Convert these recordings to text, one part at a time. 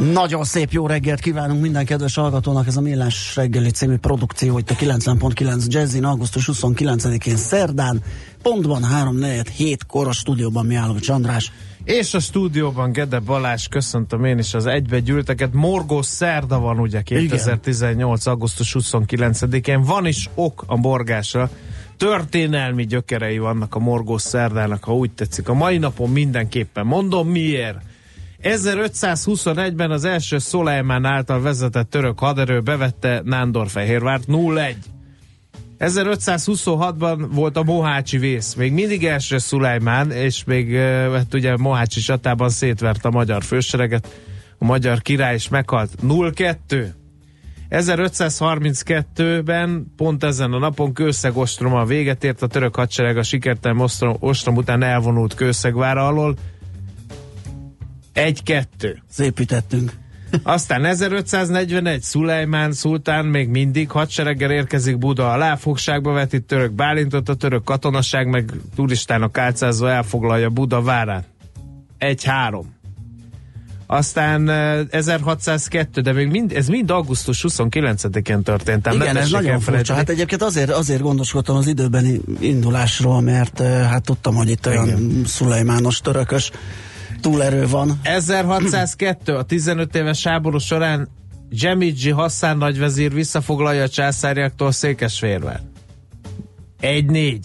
Nagyon szép jó reggelt kívánunk minden kedves hallgatónak, ez a Millás reggeli című produkció itt a 90.9 Jazzin, augusztus 29-én szerdán, pontban 3 7 kor a stúdióban Miálovics András. És a stúdióban Gede Balázs, köszöntöm én is az egybegyűlteket. Morgó szerda van ugye 2018. Igen. augusztus 29-én. Van is ok a morgásra. Történelmi gyökerei vannak a morgó szerdának, ha úgy tetszik. A mai napon mindenképpen. Mondom miért. 1521-ben az első Szolajmán által vezetett török haderő bevette Nándorfehérvárt 0-1. 1526-ban volt a Mohácsi vész, még mindig első Szulajmán, és még hát ugye Mohácsi csatában szétvert a magyar fősereget, a magyar király is meghalt. 0-2. 1532-ben pont ezen a napon Kőszeg ostroma véget ért, a török hadsereg a sikertelen ostrom, ostrom után elvonult Kőszegvára alól. 1-2. Szépítettünk. Aztán 1541 Szulajmán szultán még mindig hadsereggel érkezik Buda alá, fogságba veti török Bálintot, a török katonaság meg turistának álcázva elfoglalja Buda várát. 1-3. Aztán 1602, de még mind, ez mind augusztus 29-én történt. Igen, ez nagyon furcsa. Hát egyébként azért, azért gondoskodtam az időbeni indulásról, mert hát tudtam, hogy itt olyan szulajmános törökös túlerő van. 1602, a 15 éves háború során Jemidji Hassan nagyvezír visszafoglalja a császáriaktól Székesférvel. 1-4.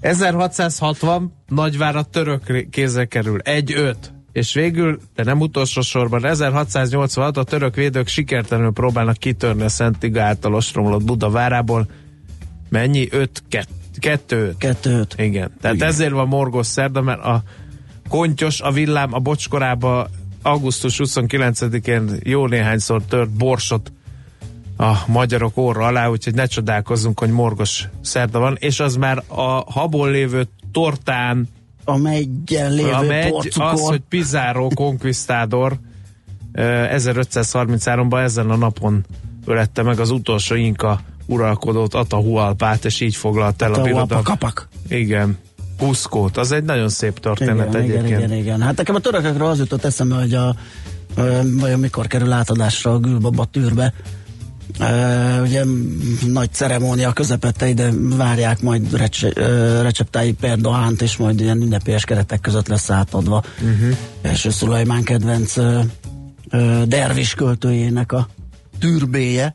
1660 nagyvárat török kézre kerül. 1-5. És végül, de nem utolsó sorban, 1686 a török védők sikertelenül próbálnak kitörni a Szent Iga által ostromlott Buda várából. Mennyi? 5 2 2 Igen. Tehát Igen. ezért van morgos szerda, mert a kontyos a villám a bocskorába augusztus 29-én jó néhányszor tört borsot a magyarok orra alá, úgyhogy ne csodálkozzunk, hogy morgos szerda van, és az már a habon lévő tortán a megyen lévő a megy, az, hogy Pizarro Conquistador 1533-ban ezen a napon ölette meg az utolsó inka uralkodót, Atahualpát, és így foglalt el a birodalmat. kapak. Igen. Uszkót, az egy nagyon szép történet igen, egyébként. Igen, igen, igen. Hát nekem a törökökről az jutott eszembe, hogy a, vajon mikor kerül átadásra a Gülbaba tűrbe. Uh, ugye nagy ceremónia közepette ide várják majd Recep, Recep Tayyip Erdoğant, és majd ilyen ünnepélyes keretek között lesz átadva. Uh-huh. És Szulajmán kedvenc uh, uh, dervis költőjének a tűrbéje.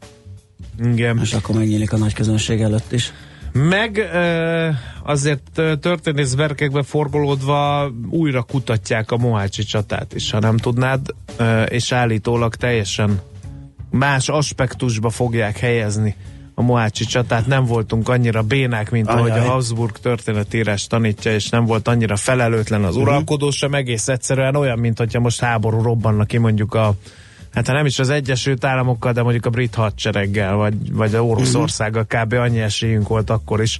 Igen. És akkor megnyílik a nagy közönség előtt is. Meg azért történészverkekbe forgolódva újra kutatják a Mohácsi csatát is, ha nem tudnád, és állítólag teljesen más aspektusba fogják helyezni a Mohácsi csatát. Nem voltunk annyira bénák, mint Ajaj. ahogy a Habsburg történetírás tanítja, és nem volt annyira felelőtlen az mhm. uralkodó sem, egész egyszerűen olyan, mint hogyha most háború robbanna ki mondjuk a hát ha nem is az Egyesült Államokkal, de mondjuk a brit hadsereggel, vagy, vagy a Oroszországgal kb. annyi esélyünk volt akkor is,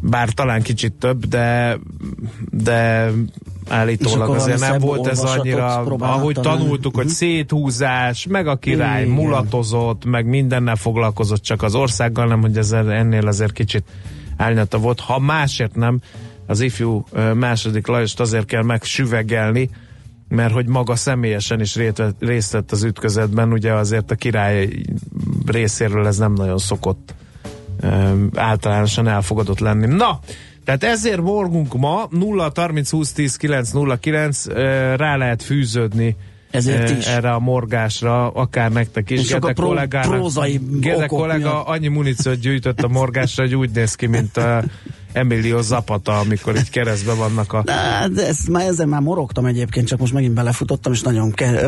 bár talán kicsit több, de, de állítólag azért nem volt ez annyira, ahogy tanultuk, hogy uh-huh. széthúzás, meg a király Igen. mulatozott, meg mindennel foglalkozott, csak az országgal nem, hogy ez ennél azért kicsit árnyata volt. Ha másért nem, az ifjú második Lajost azért kell megsüvegelni, mert hogy maga személyesen is részt vett az ütközetben, ugye azért a király részéről ez nem nagyon szokott általánosan elfogadott lenni. Na, tehát ezért morgunk ma 0 30 20 10 9 0 9 rá lehet fűződni ezért is. erre a morgásra, akár nektek is. Gede pró- prózai Gede kollega miatt. annyi muníciót gyűjtött a morgásra, hogy úgy néz ki, mint a Emilio Zapata, amikor így keresztbe vannak a... De, de ezt, már ezzel már morogtam egyébként, csak most megint belefutottam, és nagyon ke-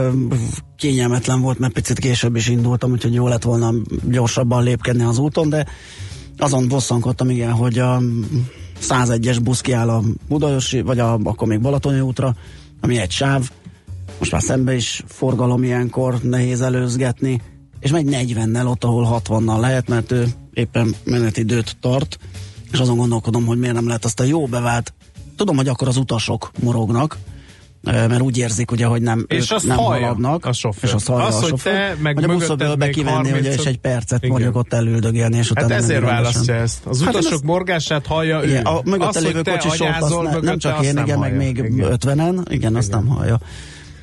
kényelmetlen volt, mert picit később is indultam, úgyhogy jó lett volna gyorsabban lépkedni az úton, de azon bosszankodtam, igen, hogy a 101-es busz kiáll a Budajosi, vagy a, akkor még Balatoni útra, ami egy sáv, most már szembe is forgalom ilyenkor, nehéz előzgetni, és megy 40-nel ott, ahol 60-nal lehet, mert ő éppen menetidőt tart, és azon gondolkodom, hogy miért nem lehet azt a jó bevált. Tudom, hogy akkor az utasok morognak, mert úgy érzik, ugye, hogy nem, És ők nem haladnak, a sofőr. és azt hallja Az, a hogy sofőr, te, meg hogy a buszból be még kivenni, 30 ugye, és egy percet Igen. mondjuk ott elüldögélni, és Hát utána ezért menni választja ezt. Az Hát utasok azt- morgását hallja ő. igen, a mögötte Az, lévő hogy agyázol ne, nem mögötte, csak én, nem igen, meg még. 50-en, igen, azt nem hallja.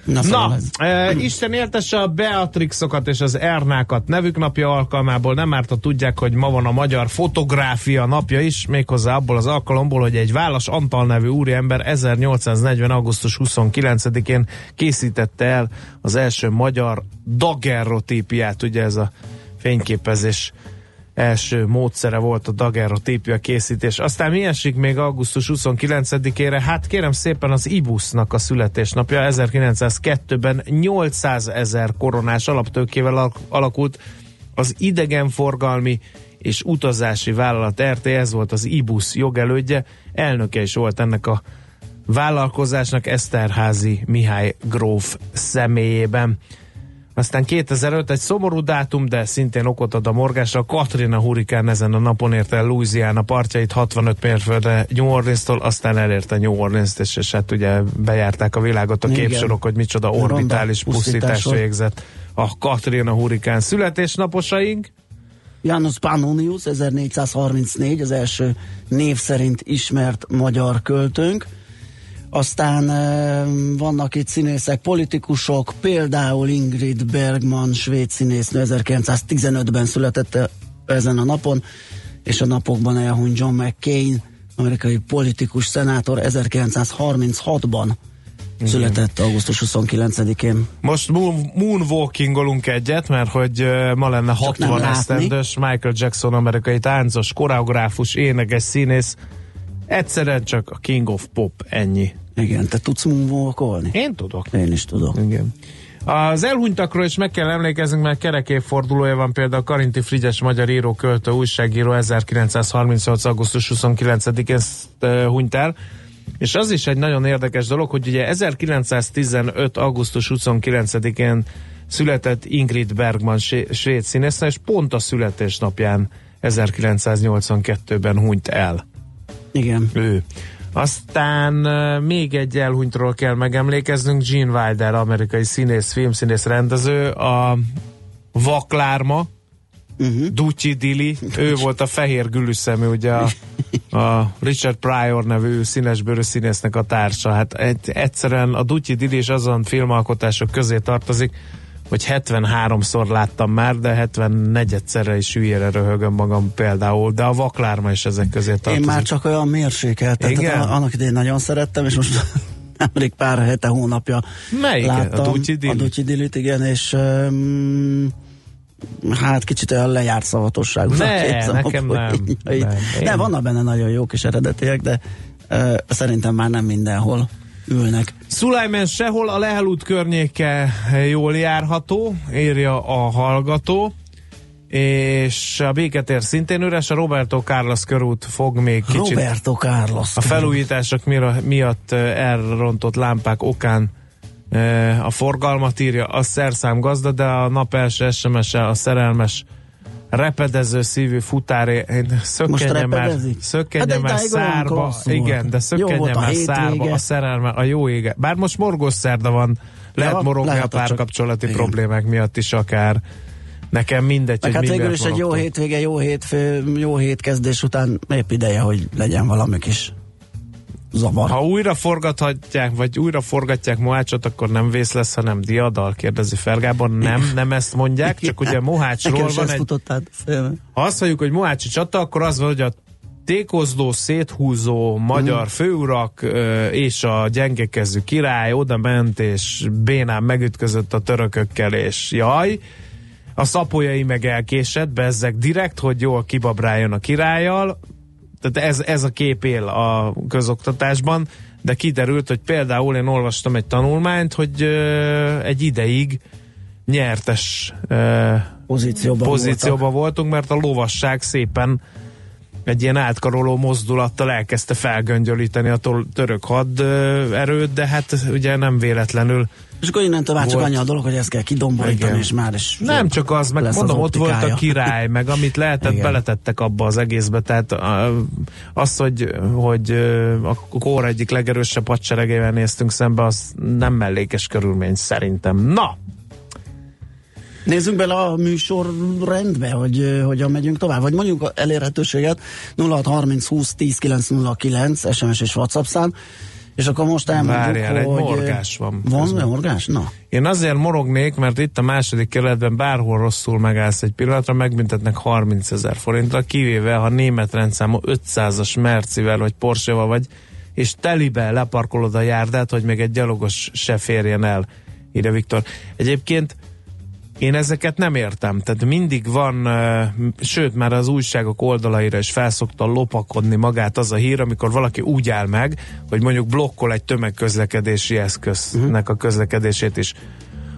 Na, szóval Na, e, Isten éltesse a Beatrixokat és az Ernákat nevük napja alkalmából. Nem árt, ha tudják, hogy ma van a magyar fotográfia napja is, méghozzá abból az alkalomból, hogy egy Válas Antal nevű úriember 1840. augusztus 29-én készítette el az első magyar daguerrotípiát, ugye ez a fényképezés első módszere volt a daguerrotípia készítés. Aztán mi esik még augusztus 29-ére? Hát kérem szépen az IBUS-nak a születésnapja 1902-ben 800 ezer koronás alaptőkével al- alakult az idegenforgalmi és utazási vállalat RT, ez volt az IBUS jogelődje, elnöke is volt ennek a vállalkozásnak Eszterházi Mihály gróf személyében. Aztán 2005 egy szomorú dátum, de szintén okot ad a morgásra. A Katrina hurikán ezen a napon érte el Louisiana partjait 65 mérföldre New Orleans-tól, aztán elérte New Orleans-t, és, és hát ugye bejárták a világot a Igen. képsorok, hogy micsoda orbitális pusztításról. végzett a Katrina hurikán születésnaposaink. Janus Pannonius 1434, az első név szerint ismert magyar költőnk. Aztán vannak itt színészek, politikusok, például Ingrid Bergman, svéd színésznő 1915-ben született ezen a napon, és a napokban elhunyt John McCain, amerikai politikus, szenátor 1936-ban született augusztus 29-én. Most moon- moonwalkingolunk egyet, mert hogy ma lenne Csak nem 60 látni. esztendős Michael Jackson amerikai táncos, koreográfus, énekes, színész. Egyszerűen csak a King of Pop, ennyi. Igen, te tudsz moonwalkolni? Én tudok. Én is tudom. Igen. Az elhunytakról is meg kell emlékeznünk, mert kerek évfordulója van például Karinti Frigyes magyar író, költő, újságíró 1938. augusztus 29-én sz- ö, hunyt el. És az is egy nagyon érdekes dolog, hogy ugye 1915. augusztus 29-én született Ingrid Bergman svéd színésznő, és pont a születésnapján 1982-ben hunyt el Igen. ő. Aztán még egy elhunytról kell megemlékeznünk, Gene Wilder, amerikai színész, filmszínész, rendező, a Vaklárma, uh-huh. Ducci Dili, ő volt a fehér gülüszemű, ugye a, a Richard Pryor nevű színesbőrű színésznek a társa. Hát egy, egyszerűen a Ducci Dili is azon filmalkotások közé tartozik, hogy 73-szor láttam már, de 74-szerre is hülyére röhögöm magam például, de a Vaklárma is ezek közé tartozik. Én már csak olyan mérsékelt, Igen? tehát annak idején nagyon szerettem, és most nemrég pár hete, hónapja Melyik? láttam. A Ducci Dilli? A Ducci Dillit, igen, és um, hát kicsit olyan lejárt szavatosságú. Ne, nekem nem. Nem, De én- vannak benne nagyon jók és eredetiek, de uh, szerintem már nem mindenhol ülnek. Szulajmen sehol a Lehel út környéke jól járható, írja a hallgató, és a Béketér szintén üres, a Roberto Carlos körút fog még kicsit Roberto Carlos. a felújítások mira- miatt elrontott lámpák okán a forgalmat írja, a szerszám gazda, de a nap első SMS-e a szerelmes repedező szívű futáré, én szökkenje már, szökkenje Hát már szárba, igen, de szökkenje a már szárba. a szerelme, a jó ége. Bár most morgos szerda van, lehet Ja, morogni a lehet, csak- párkapcsolati igen. problémák miatt is akár. Nekem mindegy, Meg hogy hát végül is egy jó hétvége, jó hétfő, jó hétkezdés után épp ideje, hogy legyen valami kis zavar. Ha újra forgathatják, vagy újra forgatják Mohácsot, akkor nem vész lesz, hanem diadal, kérdezi Fergában. Nem, nem ezt mondják, csak ugye Mohácsról van egy... Ha azt mondjuk, hogy Mohácsi csata, akkor az van, hogy a tékozló, széthúzó magyar Mhm. főurak ö, és a gyengekező király oda ment, és bénán megütközött a törökökkel, és jaj, a szapolyai meg elkésett, bezzek direkt, hogy jól kibabráljon a királlyal, tehát ez, ez a kép él a közoktatásban, de kiderült, hogy például én olvastam egy tanulmányt, hogy ö, egy ideig nyertes ö, Pozícióban, pozícióban voltunk, mert a lovasság szépen egy ilyen átkaroló mozdulattal elkezdte felgöngyölíteni a török had ö, erőt, de hát ugye nem véletlenül. És akkor innentől már csak annyi a dolog, hogy ezt kell kidomborítani, Igen. és már is Nem csak az, meg mondom, az ott volt a király, meg amit lehetett, Igen. beletettek abba az egészbe, tehát az, hogy, hogy a kóra egyik legerősebb hadseregével néztünk szembe, az nem mellékes körülmény szerintem. Na, Nézzünk bele a műsor rendbe, hogy hogyan megyünk tovább, vagy mondjuk a elérhetőséget 0630 20 10 909 SMS és WhatsApp szám, és akkor most elmondjuk, Várjál, egy hogy... morgás van Van közben. morgás? Na. Én azért morognék, mert itt a második kerületben bárhol rosszul megállsz egy pillanatra, megbüntetnek 30 ezer forintra, kivéve ha német rendszámú 500-as Mercivel vagy Porsche-val vagy, és telibe leparkolod a járdát, hogy még egy gyalogos se férjen el, írja Viktor. Egyébként én ezeket nem értem, tehát mindig van, sőt már az újságok oldalaira is felszokta lopakodni magát az a hír, amikor valaki úgy áll meg, hogy mondjuk blokkol egy tömegközlekedési eszköznek a közlekedését is.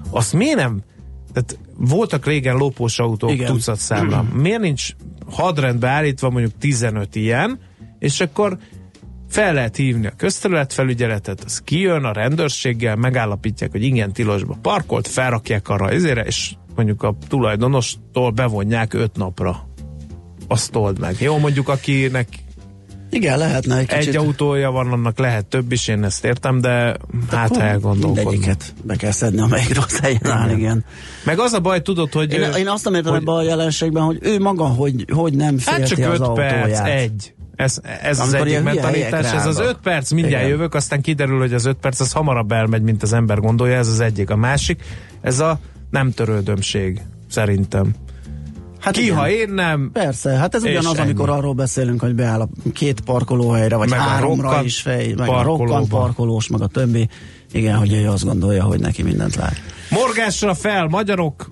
Azt miért nem? Tehát voltak régen lopós autók Igen. tucat számra. Miért nincs hadrendbe állítva mondjuk 15 ilyen, és akkor fel lehet hívni a közterületfelügyeletet, az kijön a rendőrséggel, megállapítják, hogy igen, tilosba parkolt, felrakják arra ezére, és mondjuk a tulajdonostól bevonják öt napra. Azt old meg. Jó, mondjuk akinek Igen, lehetne egy kicsit. egy autója van, annak lehet több is, én ezt értem, de hát ha elgondolkodom. Mindegyiket be kell szedni, amelyik rossz helyen áll, igen. Meg az a baj, tudod, hogy... Én, én azt nem értem hogy- ebben a jelenségben, hogy ő maga, hogy, hogy nem Hát félti csak az 5 perc, autóját. egy. Ez, ez az egyik helyekre ez az. 5 perc, mindjárt Igen. jövök, aztán kiderül, hogy az 5 perc az hamarabb elmegy, mint az ember gondolja, ez az egyik. A másik, ez a nem törődömség, szerintem. Hát Ki, igen. ha én nem, Persze, hát ez ugyanaz, ennyi. amikor arról beszélünk, hogy beáll a két parkolóhelyre, vagy Meg háromra is fej, meg a rokkant parkolós, meg a többi. Igen, hogy ő azt gondolja, hogy neki mindent lát. morgásra fel, magyarok,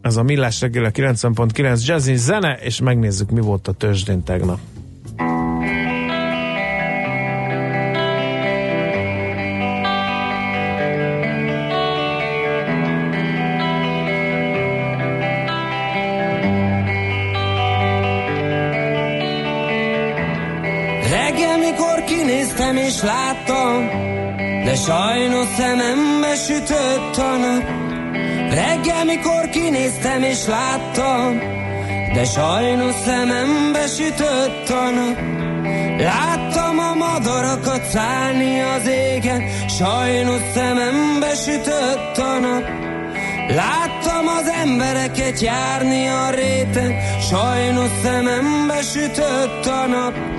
ez a Millás reggel a 90.9 jazzy zene, és megnézzük, mi volt a tőzsdén tegnap. És láttam, de sajnos szemembe sütött a nap. Reggel, mikor kinéztem és láttam, de sajnos szemembe sütött a nap. Láttam a madarakat szállni az égen, sajnos szemembe sütött a nap. Láttam az embereket járni a réten, sajnos szemembe sütött a nap.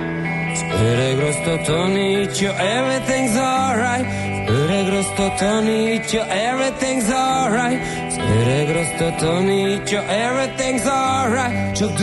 Peregros Totonicho, everything's alright. Peregros Totonicho, everything's alright. Peregros Totonicho, everything's alright. You'll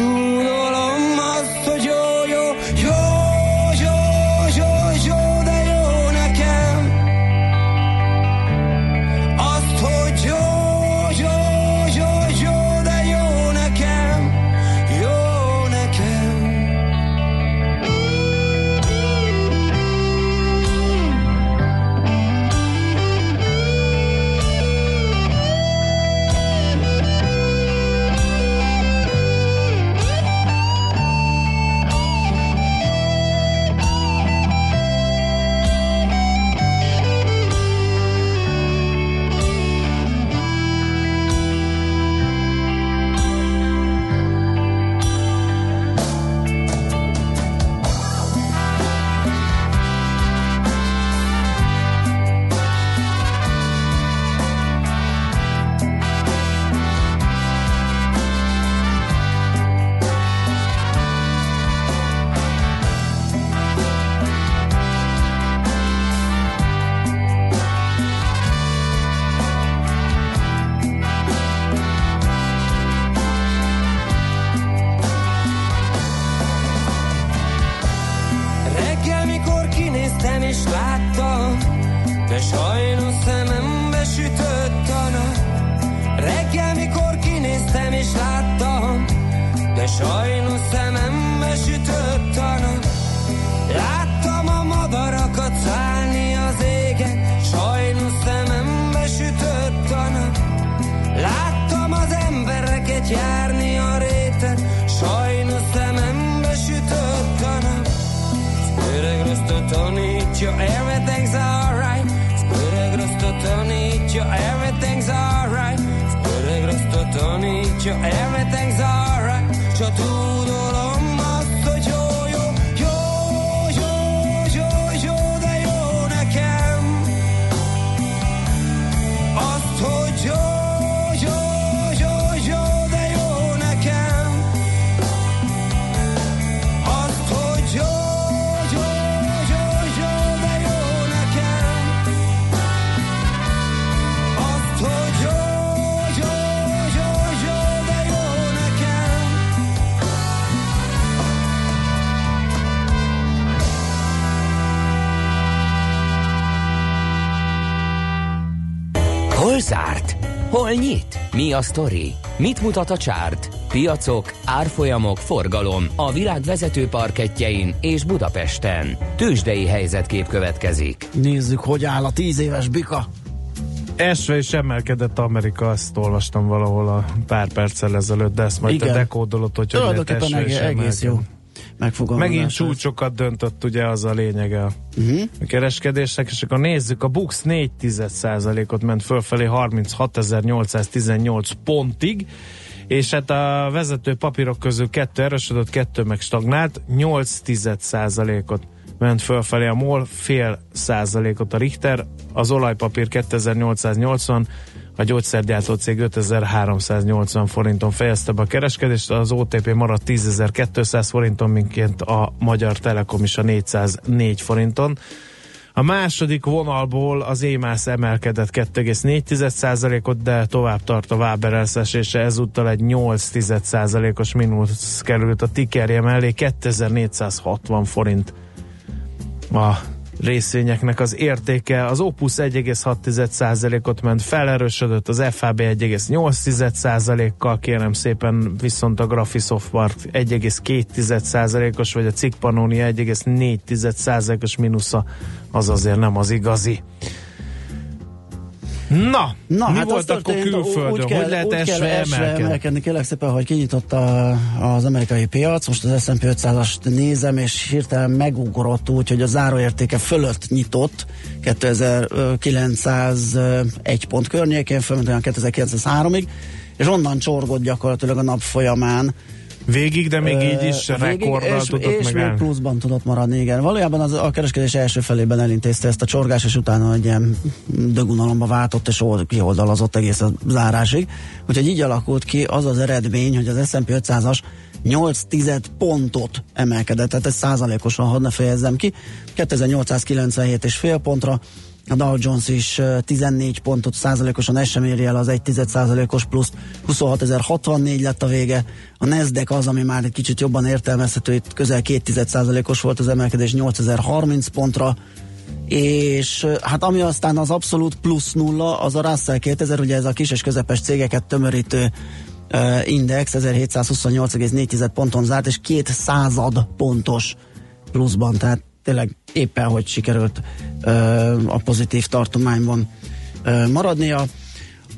Hol nyit? Mi a sztori? Mit mutat a csárt? Piacok, árfolyamok, forgalom a világ vezető parketjein és Budapesten. Tősdei helyzetkép következik. Nézzük, hogy áll a tíz éves bika. Esve is emelkedett Amerika, azt olvastam valahol a pár perccel ezelőtt, de ezt majd Igen. te dekódolod, hogy hogy lehet esve is egész, egész jó. Megfogalmazás. Megint csúcsokat döntött, ugye az a lényege a Mhm. a kereskedésnek, és akkor nézzük, a Bux 4 ot ment fölfelé 36.818 pontig, és hát a vezető papírok közül kettő erősödött, kettő meg stagnált, 8 ot ment fölfelé a MOL, fél százalékot a Richter, az olajpapír 2880, a gyógyszergyártó cég 5380 forinton fejezte be a kereskedést, az OTP maradt 10200 forinton, minként a Magyar Telekom is a 404 forinton. A második vonalból az EMAS emelkedett 2,4%-ot, de tovább tart a Waber elszesése, ezúttal egy 8%-os mínusz került a tikerje mellé, 2460 forint a részvényeknek az értéke. Az Opus 1,6%-ot ment felerősödött, az FAB 1,8%-kal, kérem szépen, viszont a Graphisoft 1,2%-os, vagy a Cikk Pannonia 1,4%-os mínusza, az azért nem az igazi. Na, Na, mi hát volt akkor külföldön? Úgy kell, hogy lehet úgy kell esve emelkedni? emelkedni? Kérlek szépen, hogy kinyitott a, az amerikai piac, most az S&P 500-ast nézem, és hirtelen megugrott úgy, hogy a záróértéke fölött nyitott 2901 pont környékén, fölment olyan 2903-ig, és onnan csorgott gyakorlatilag a nap folyamán. Végig, de még így is végig, rekorddal és, tudott és még megállni. pluszban tudott maradni, igen. Valójában az, a kereskedés első felében elintézte ezt a csorgás, és utána egy ilyen dögunalomba váltott, és old- kioldalazott egész a zárásig. Úgyhogy így alakult ki az az eredmény, hogy az S&P 500-as 8 tized pontot emelkedett, tehát ez százalékosan, hadd ne fejezzem ki, 2897 és fél pontra, a Dow Jones is ö, 14 pontot százalékosan, ez sem éri el az 1 tized százalékos plusz, 26.064 lett a vége. A Nasdaq az, ami már egy kicsit jobban értelmezhető, itt közel 2 tized százalékos volt az emelkedés 8030 pontra, és hát ami aztán az abszolút plusz nulla, az a Russell 2000, ugye ez a kis és közepes cégeket tömörítő ö, index 1728,4 ponton zárt, és két század pontos pluszban, tehát tényleg éppen hogy sikerült ö, a pozitív tartományban ö, maradnia.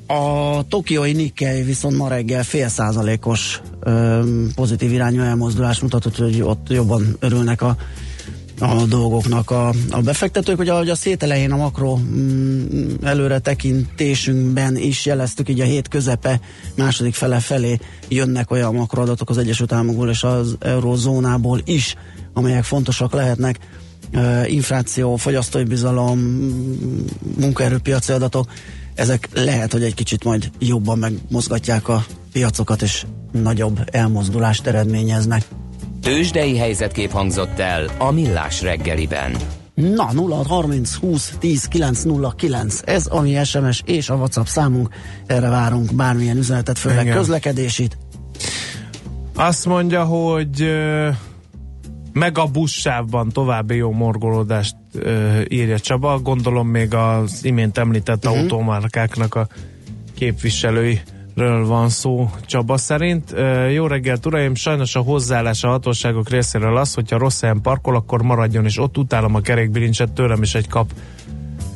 A tokiói Nikkei viszont ma reggel fél százalékos ö, pozitív irányú elmozdulás mutatott, hogy ott jobban örülnek a, a dolgoknak a, a befektetők. Ugye ahogy a szét elején a makro mm, előre tekintésünkben is jeleztük, így a hét közepe második fele felé jönnek olyan makroadatok az Egyesült Államokból és az eurozónából is, amelyek fontosak lehetnek. Infláció, fogyasztói bizalom, munkaerőpiaci adatok, ezek lehet, hogy egy kicsit majd jobban megmozgatják a piacokat, és nagyobb elmozdulást eredményeznek. Tősdei helyzetkép hangzott el a Millás reggeliben. Na, 0 30 20 10 909. Ez a mi SMS és a WhatsApp számunk. Erre várunk bármilyen üzenetet, főleg Igen. közlekedésit. Azt mondja, hogy meg a buszsávban további jó morgolódást ö, írja Csaba. Gondolom még az imént említett uh-huh. automárkáknak a képviselőiről van szó Csaba szerint. Ö, jó reggelt, uraim! Sajnos a hozzáállás a hatóságok részéről az, hogyha rossz helyen parkol, akkor maradjon, és ott utálom a kerékbilincset, tőlem is egy kap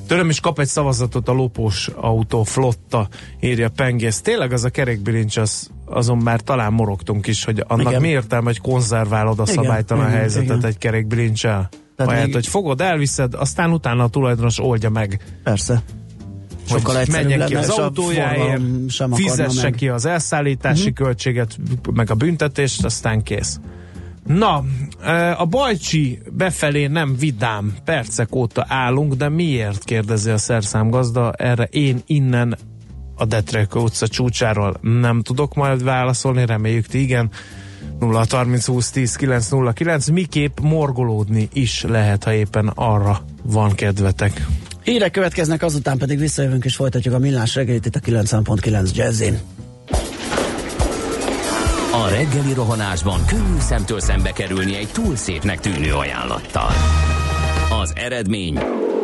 Tőlem is kap egy szavazatot a lopós autó flotta, írja Pengész. Tényleg az a kerékbilincs, az, azon már talán morogtunk is, hogy annak Igen. mi értelme, hogy konzerválod a Igen, szabálytalan igen, helyzetet igen. egy kerékbilincsel? Tehát Ahelyett, még- hogy fogod, elviszed, aztán utána a tulajdonos oldja meg, Persze. Sokkal hogy menjen ki az autójáért, fizesse meg. Ki az elszállítási uh-huh. költséget, meg a büntetést, aztán kész. Na, a Bajcsi befelé nem vidám, percek óta állunk, de miért kérdezi a szerszámgazda? Erre én innen a Detreka utca csúcsáról nem tudok majd válaszolni, reméljük ti igen. 0 30 20 10 9 0 9 miképp morgolódni is lehet, ha éppen arra van kedvetek. Hírek következnek, azután pedig visszajövünk és folytatjuk a millás reggelit itt a 90.9 Jazzin. A reggeli rohanásban könnyű szemtől szembe kerülni egy túl szépnek tűnő ajánlattal. Az eredmény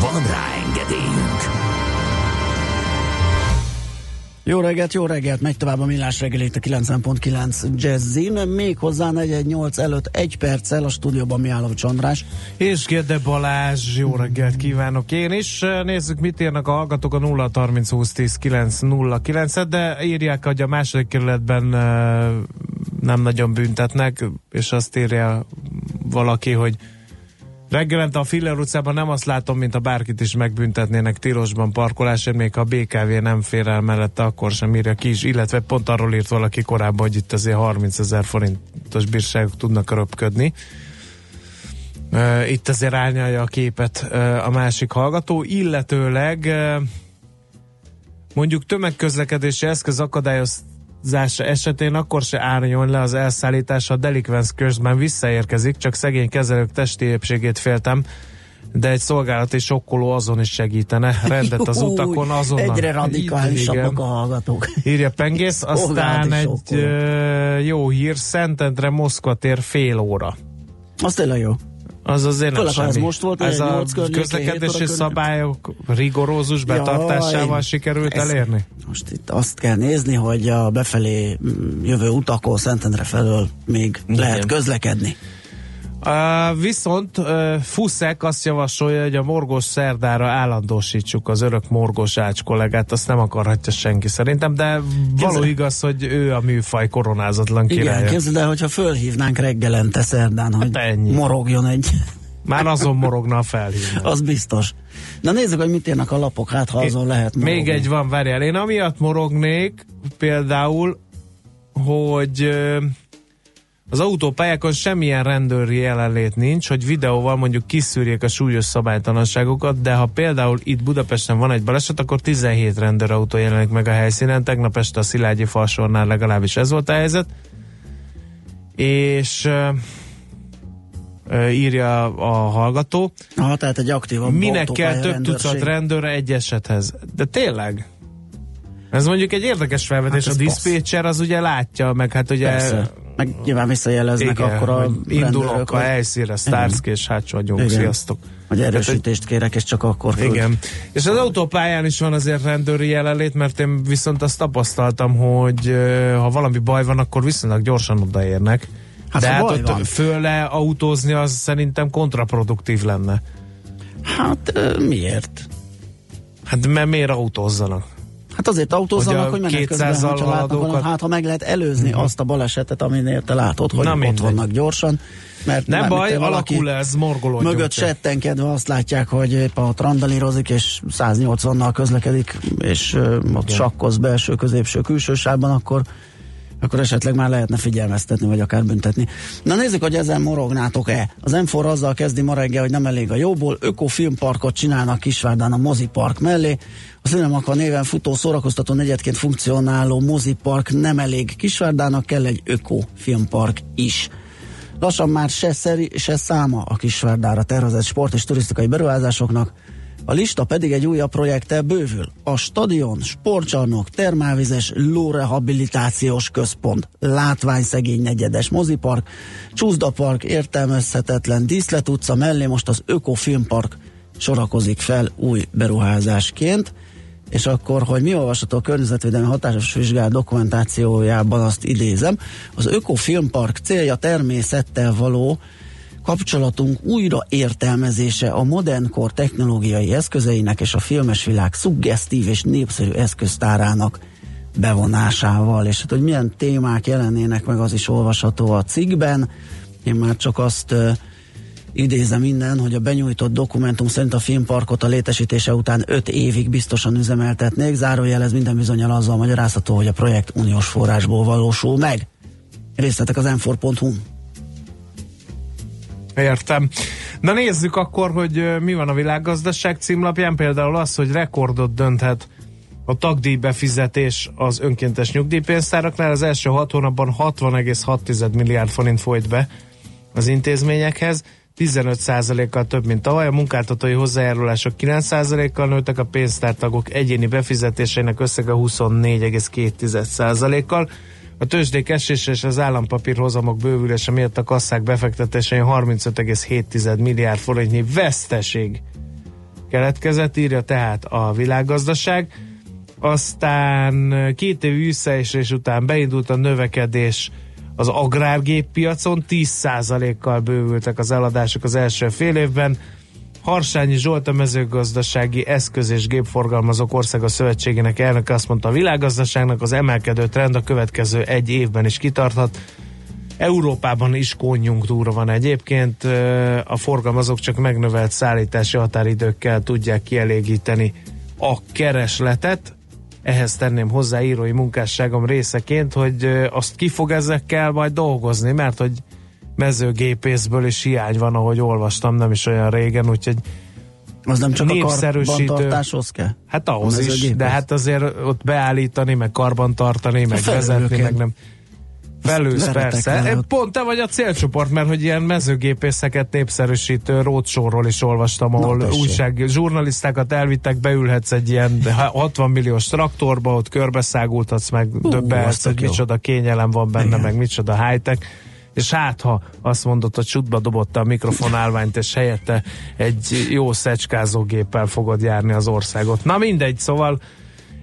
Van rá engedélyünk! Jó reggelt, jó reggelt, megy tovább a millás reggel itt a 90.9 Jazzin, még hozzá 418 előtt egy perccel a stúdióban Miállov András. És Gede Balázs, jó reggelt kívánok én is. Nézzük, mit írnak a hallgatók a 0 30 20 10 9 0 9 de írják, hogy a második kerületben nem nagyon büntetnek, és azt írja valaki, hogy Reggelente a Filler utcában nem azt látom, mint a bárkit is megbüntetnének tilosban parkolásért, még ha a BKV nem fér el mellette, akkor sem írja ki is, illetve pont arról írt valaki korábban, hogy itt azért 30 ezer forintos bírságok tudnak röpködni. Itt azért árnyalja a képet a másik hallgató, illetőleg mondjuk tömegközlekedési eszköz akadályozása esetén akkor se árnyol le az elszállítás, ha a delikvensz közben visszaérkezik, csak szegény kezelők testi épségét féltem, de egy szolgálati sokkoló azon is segítene. Rendet az utakon azonnal. Egyre radikálisabbak a hallgatók. Írja Pengész, aztán egy sokkoló. jó hír, Szentendre Moszkva tér fél óra. Az tényleg jó. Az azért nem Főleg, semmi. most volt, ez a közlekedési szabályok rigorózus betartásával Jaj, sikerült ez- elérni? Most itt azt kell nézni, hogy a befelé jövő utakon Szentendre felől még Igen. lehet közlekedni. Uh, viszont uh, Fuszek azt javasolja, hogy a morgós szerdára állandósítsuk az örök morgós ács kollégát, azt nem akarhatja senki szerintem, de való igaz, hogy ő a műfaj koronázatlan Igen, királya. képzeld el, hogyha fölhívnánk reggelente szerdán, hogy Hát ennyi. morogjon egy, Már azon morogna a felhívna. az biztos. Na nézzük, hogy mit írnak a lapok, hát ha azon lehet morogni. Még egy van, várjál. Én amiatt morognék például, hogy az autópályákon semmilyen rendőri jelenlét nincs, hogy videóval mondjuk kiszűrjék a súlyos szabálytalanságokat, de ha például itt Budapesten van egy baleset, akkor 17 rendőrautó jelenik meg a helyszínen. Tegnap este a Szilágyi falsornál legalábbis ez volt a helyzet. És írja a hallgató, Ha, tehát egy aktívabb Minek kell több tucat rendőre egy esethez? De tényleg? Ez mondjuk egy érdekes felvetés. Hát a diszpécser az ugye látja, meg hát ugye... Persze. Meg nyilván visszajeleznek Igen, akkor a indulok a helyszínre, Starsky és hátsó agyunk, Igen. sziasztok. Hogy erősítést kérek, és csak akkor küld. Igen. És az autópályán is van azért rendőri jelenlét, mert én viszont azt tapasztaltam, hogy ha valami baj van, akkor viszonylag gyorsan odaérnek. Hát, De hát ott fölle autózni az szerintem kontraproduktív lenne. Hát miért? Hát mert miért autózzanak? Hát azért autózzanak, Hogy a hogy, menet közben, 200-zal hogyha látnak valamit, hát ha meg lehet előzni uh-huh. azt a balesetet, aminél te látod, hogy Na, ott mindegy. vannak gyorsan. Mert Nem már baj, te alakul ez, morgolódjunk. Mögött csak. settenkedve azt látják, hogy épp ott randalírozik, és 180-nal közlekedik, és ö, ott sakkoz belső, középső, külső sávban, akkor akkor esetleg már lehetne figyelmeztetni, vagy akár büntetni. Na nézzük, hogy ezen morognátok-e. Az m azzal kezdi ma reggel, hogy nem elég a jóból, ökofilmparkot csinálnak Kisvárdán a mozipark mellé. A Cinemaka néven futó szórakoztató negyedként funkcionáló mozipark nem elég Kisvárdának, kell egy ökofilmpark is. Lassan már se, szeri, se száma a Kisvárdára tervezett sport és turisztikai beruházásoknak. A lista pedig egy újabb projekttel bővül. A stadion, sportcsarnok, termálvizes lórehabilitációs központ, látványszegény negyedes mozipark, csúszdapark, értelmezhetetlen díszlet utca mellé most az Ökofilmpark sorakozik fel új beruházásként és akkor, hogy mi olvasható a környezetvédelmi hatásos vizsgálat dokumentációjában, azt idézem, az Ökofilmpark célja természettel való kapcsolatunk újra értelmezése a modern kor technológiai eszközeinek és a filmes világ szuggesztív és népszerű eszköztárának bevonásával, és hát hogy milyen témák jelennének meg, az is olvasható a cikkben. Én már csak azt uh, idézem innen, hogy a benyújtott dokumentum szerint a filmparkot a létesítése után 5 évig biztosan üzemeltetnék. Zárójelez minden bizonyal azzal magyarázható, hogy a projekt uniós forrásból valósul meg. Részletek az m Értem. Na nézzük akkor, hogy mi van a világgazdaság címlapján. Például az, hogy rekordot dönthet a tagdíj befizetés az önkéntes nyugdíjpénztáraknál. Az első hat hónapban 60,6 milliárd forint folyt be az intézményekhez. 15%-kal több, mint tavaly, a munkáltatói hozzájárulások 9%-kal nőttek, a pénztártagok egyéni befizetéseinek összege 24,2%-kal. A tőzsdék esése és az állampapír hozamok bővülése miatt a kasszák befektetései 35,7 milliárd forintnyi veszteség keletkezett, írja tehát a világgazdaság. Aztán két év visszaesés után beindult a növekedés az agrárgéppiacon 10%-kal bővültek az eladások az első fél évben. Harsányi Zsolt a mezőgazdasági eszköz és gépforgalmazók országa szövetségének elnöke azt mondta a világgazdaságnak az emelkedő trend a következő egy évben is kitarthat. Európában is konjunktúra van egyébként, a forgalmazók csak megnövelt szállítási határidőkkel tudják kielégíteni a keresletet, ehhez tenném hozzá írói munkásságom részeként, hogy azt ki fog ezekkel majd dolgozni, mert hogy mezőgépészből is hiány van, ahogy olvastam nem is olyan régen, úgyhogy az nem csak a karbantartáshoz kell? Hát ahhoz is, de hát azért ott beállítani, meg karbantartani, meg vezetni, meg nem. Felősz, persze. Vele. Pont te vagy a célcsoport, mert hogy ilyen mezőgépészeket népszerűsítő rócsóról is olvastam, ahol Na, újság, zsurnalisztákat elvittek, beülhetsz egy ilyen 60 milliós traktorba, ott körbeszágultatsz, meg uh, döbbelhetsz, hogy jó. micsoda kényelem van benne, Igen. meg micsoda high-tech és hát ha azt mondott, hogy csutba dobotta a mikrofonálványt, és helyette egy jó szecskázógéppel fogod járni az országot. Na mindegy, szóval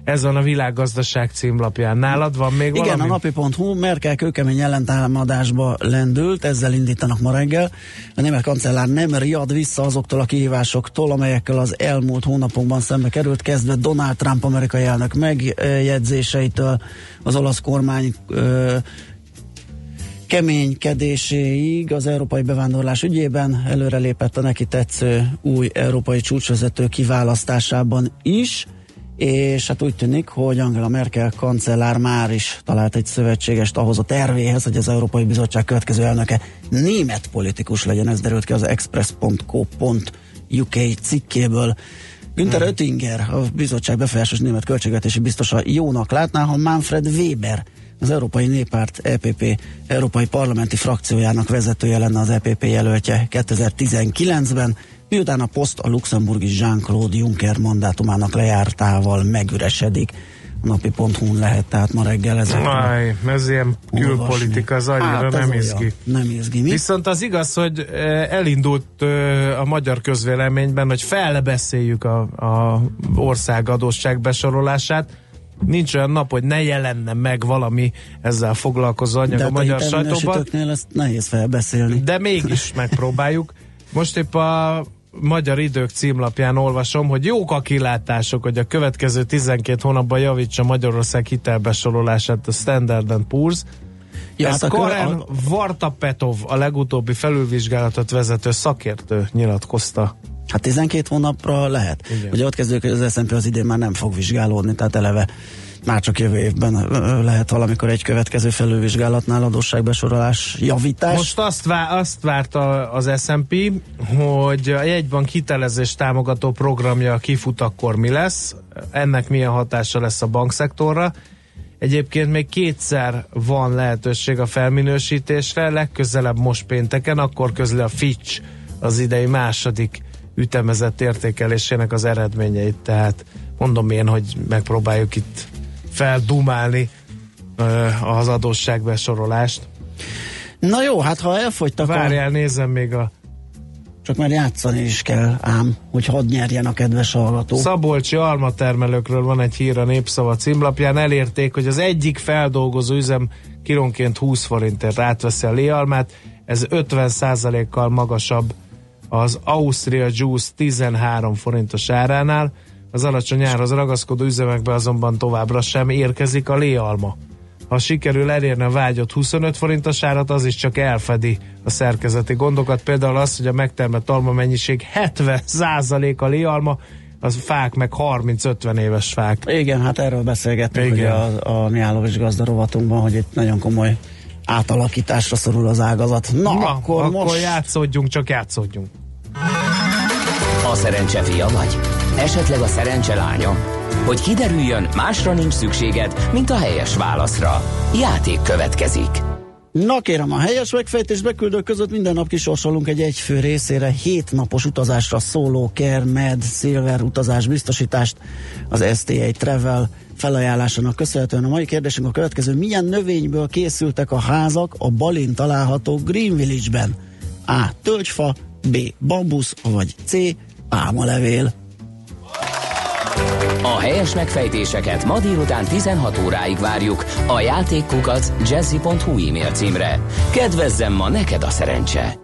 ez van a világgazdaság címlapján. Nálad van még Igen, valami? a napi.hu Merkel kőkemény ellentámadásba lendült, ezzel indítanak ma reggel. A német kancellár nem riad vissza azoktól a kihívásoktól, amelyekkel az elmúlt hónapokban szembe került, kezdve Donald Trump amerikai elnök megjegyzéseitől, az olasz kormány keménykedéséig az európai bevándorlás ügyében előrelépett a neki tetsző új európai csúcsvezető kiválasztásában is és hát úgy tűnik, hogy Angela Merkel kancellár már is talált egy szövetségest ahhoz a tervéhez, hogy az Európai Bizottság következő elnöke német politikus legyen, ez derült ki az express.co.uk cikkéből. Günther hmm. Oettinger, a bizottság befolyásos német költségvetési biztosa jónak látná, ha Manfred Weber az Európai Néppárt EPP Európai Parlamenti frakciójának vezetője lenne az EPP jelöltje 2019-ben, miután a poszt a luxemburgi Jean-Claude Juncker mandátumának lejártával megüresedik. A napi.hu lehet, tehát ma reggel ez. Aj, ez ilyen külpolitika, az annyira hát, nem izgi. Nem izgi. Mi? Viszont az igaz, hogy eh, elindult eh, a magyar közvéleményben, hogy felbeszéljük a, a ország adósság besorolását, nincs olyan nap, hogy ne jelenne meg valami ezzel foglalkozó anyag De a magyar sajtóban. Ezt nehéz felbeszélni. De mégis megpróbáljuk. Most épp a Magyar Idők címlapján olvasom, hogy jók a kilátások, hogy a következő 12 hónapban javítsa Magyarország hitelbesorolását a Standard Poor's. Ja, Ez hát Karen a... Vartapetov, a legutóbbi felülvizsgálatot vezető szakértő nyilatkozta. Hát 12 hónapra lehet. Igen. Ugye ott kezdődik, hogy az S&P az idén már nem fog vizsgálódni, tehát eleve már csak jövő évben lehet valamikor egy következő felülvizsgálatnál adósságbesorolás javítás. Most azt, vá- azt várta az S&P, hogy a jegybank hitelezés támogató programja kifut, akkor mi lesz, ennek milyen hatása lesz a bankszektorra. Egyébként még kétszer van lehetőség a felminősítésre, legközelebb most pénteken, akkor közli a Fitch az idei második ütemezett értékelésének az eredményeit, tehát mondom én, hogy megpróbáljuk itt feldumálni az adósságbesorolást. Na jó, hát ha elfogytak Várjál, nézem még a Csak már játszani is kell ám, hogy hadd nyerjen a kedves hallgató. Szabolcsi almatermelőkről van egy hír a Népszava címlapján. Elérték, hogy az egyik feldolgozó üzem kilónként 20 forintért átveszi a léalmát. Ez 50%-kal magasabb az Austria Juice 13 forintos áránál. Az alacsony árhoz ragaszkodó üzemekbe azonban továbbra sem érkezik a léalma. Ha sikerül elérni a vágyott 25 forintos árat, az is csak elfedi a szerkezeti gondokat. Például az, hogy a megtermett alma mennyiség 70%-a léalma, az fák meg 30-50 éves fák. Igen, hát erről beszélgettünk Igen. ugye a, a Miálovics gazda rovatunkban, hogy itt nagyon komoly átalakításra szorul az ágazat. Na, Na, akkor, akkor most... játszódjunk, csak játszódjunk. A szerencse fia vagy? Esetleg a szerencse lánya? Hogy kiderüljön, másra nincs szükséged, mint a helyes válaszra. Játék következik. Na kérem, a helyes megfejtés beküldők között minden nap kisorsolunk egy egyfő részére hét napos utazásra szóló Care Med Silver utazás biztosítást az STA Travel felajánlásának köszönhetően. A mai kérdésünk a következő. Milyen növényből készültek a házak a Balin található Green Village-ben? A. Tölgyfa, B. Bambusz, vagy C. Pálmalevél. A helyes megfejtéseket ma délután 16 óráig várjuk a játékkukac jazzy.hu e-mail címre. Kedvezzem ma neked a szerencse!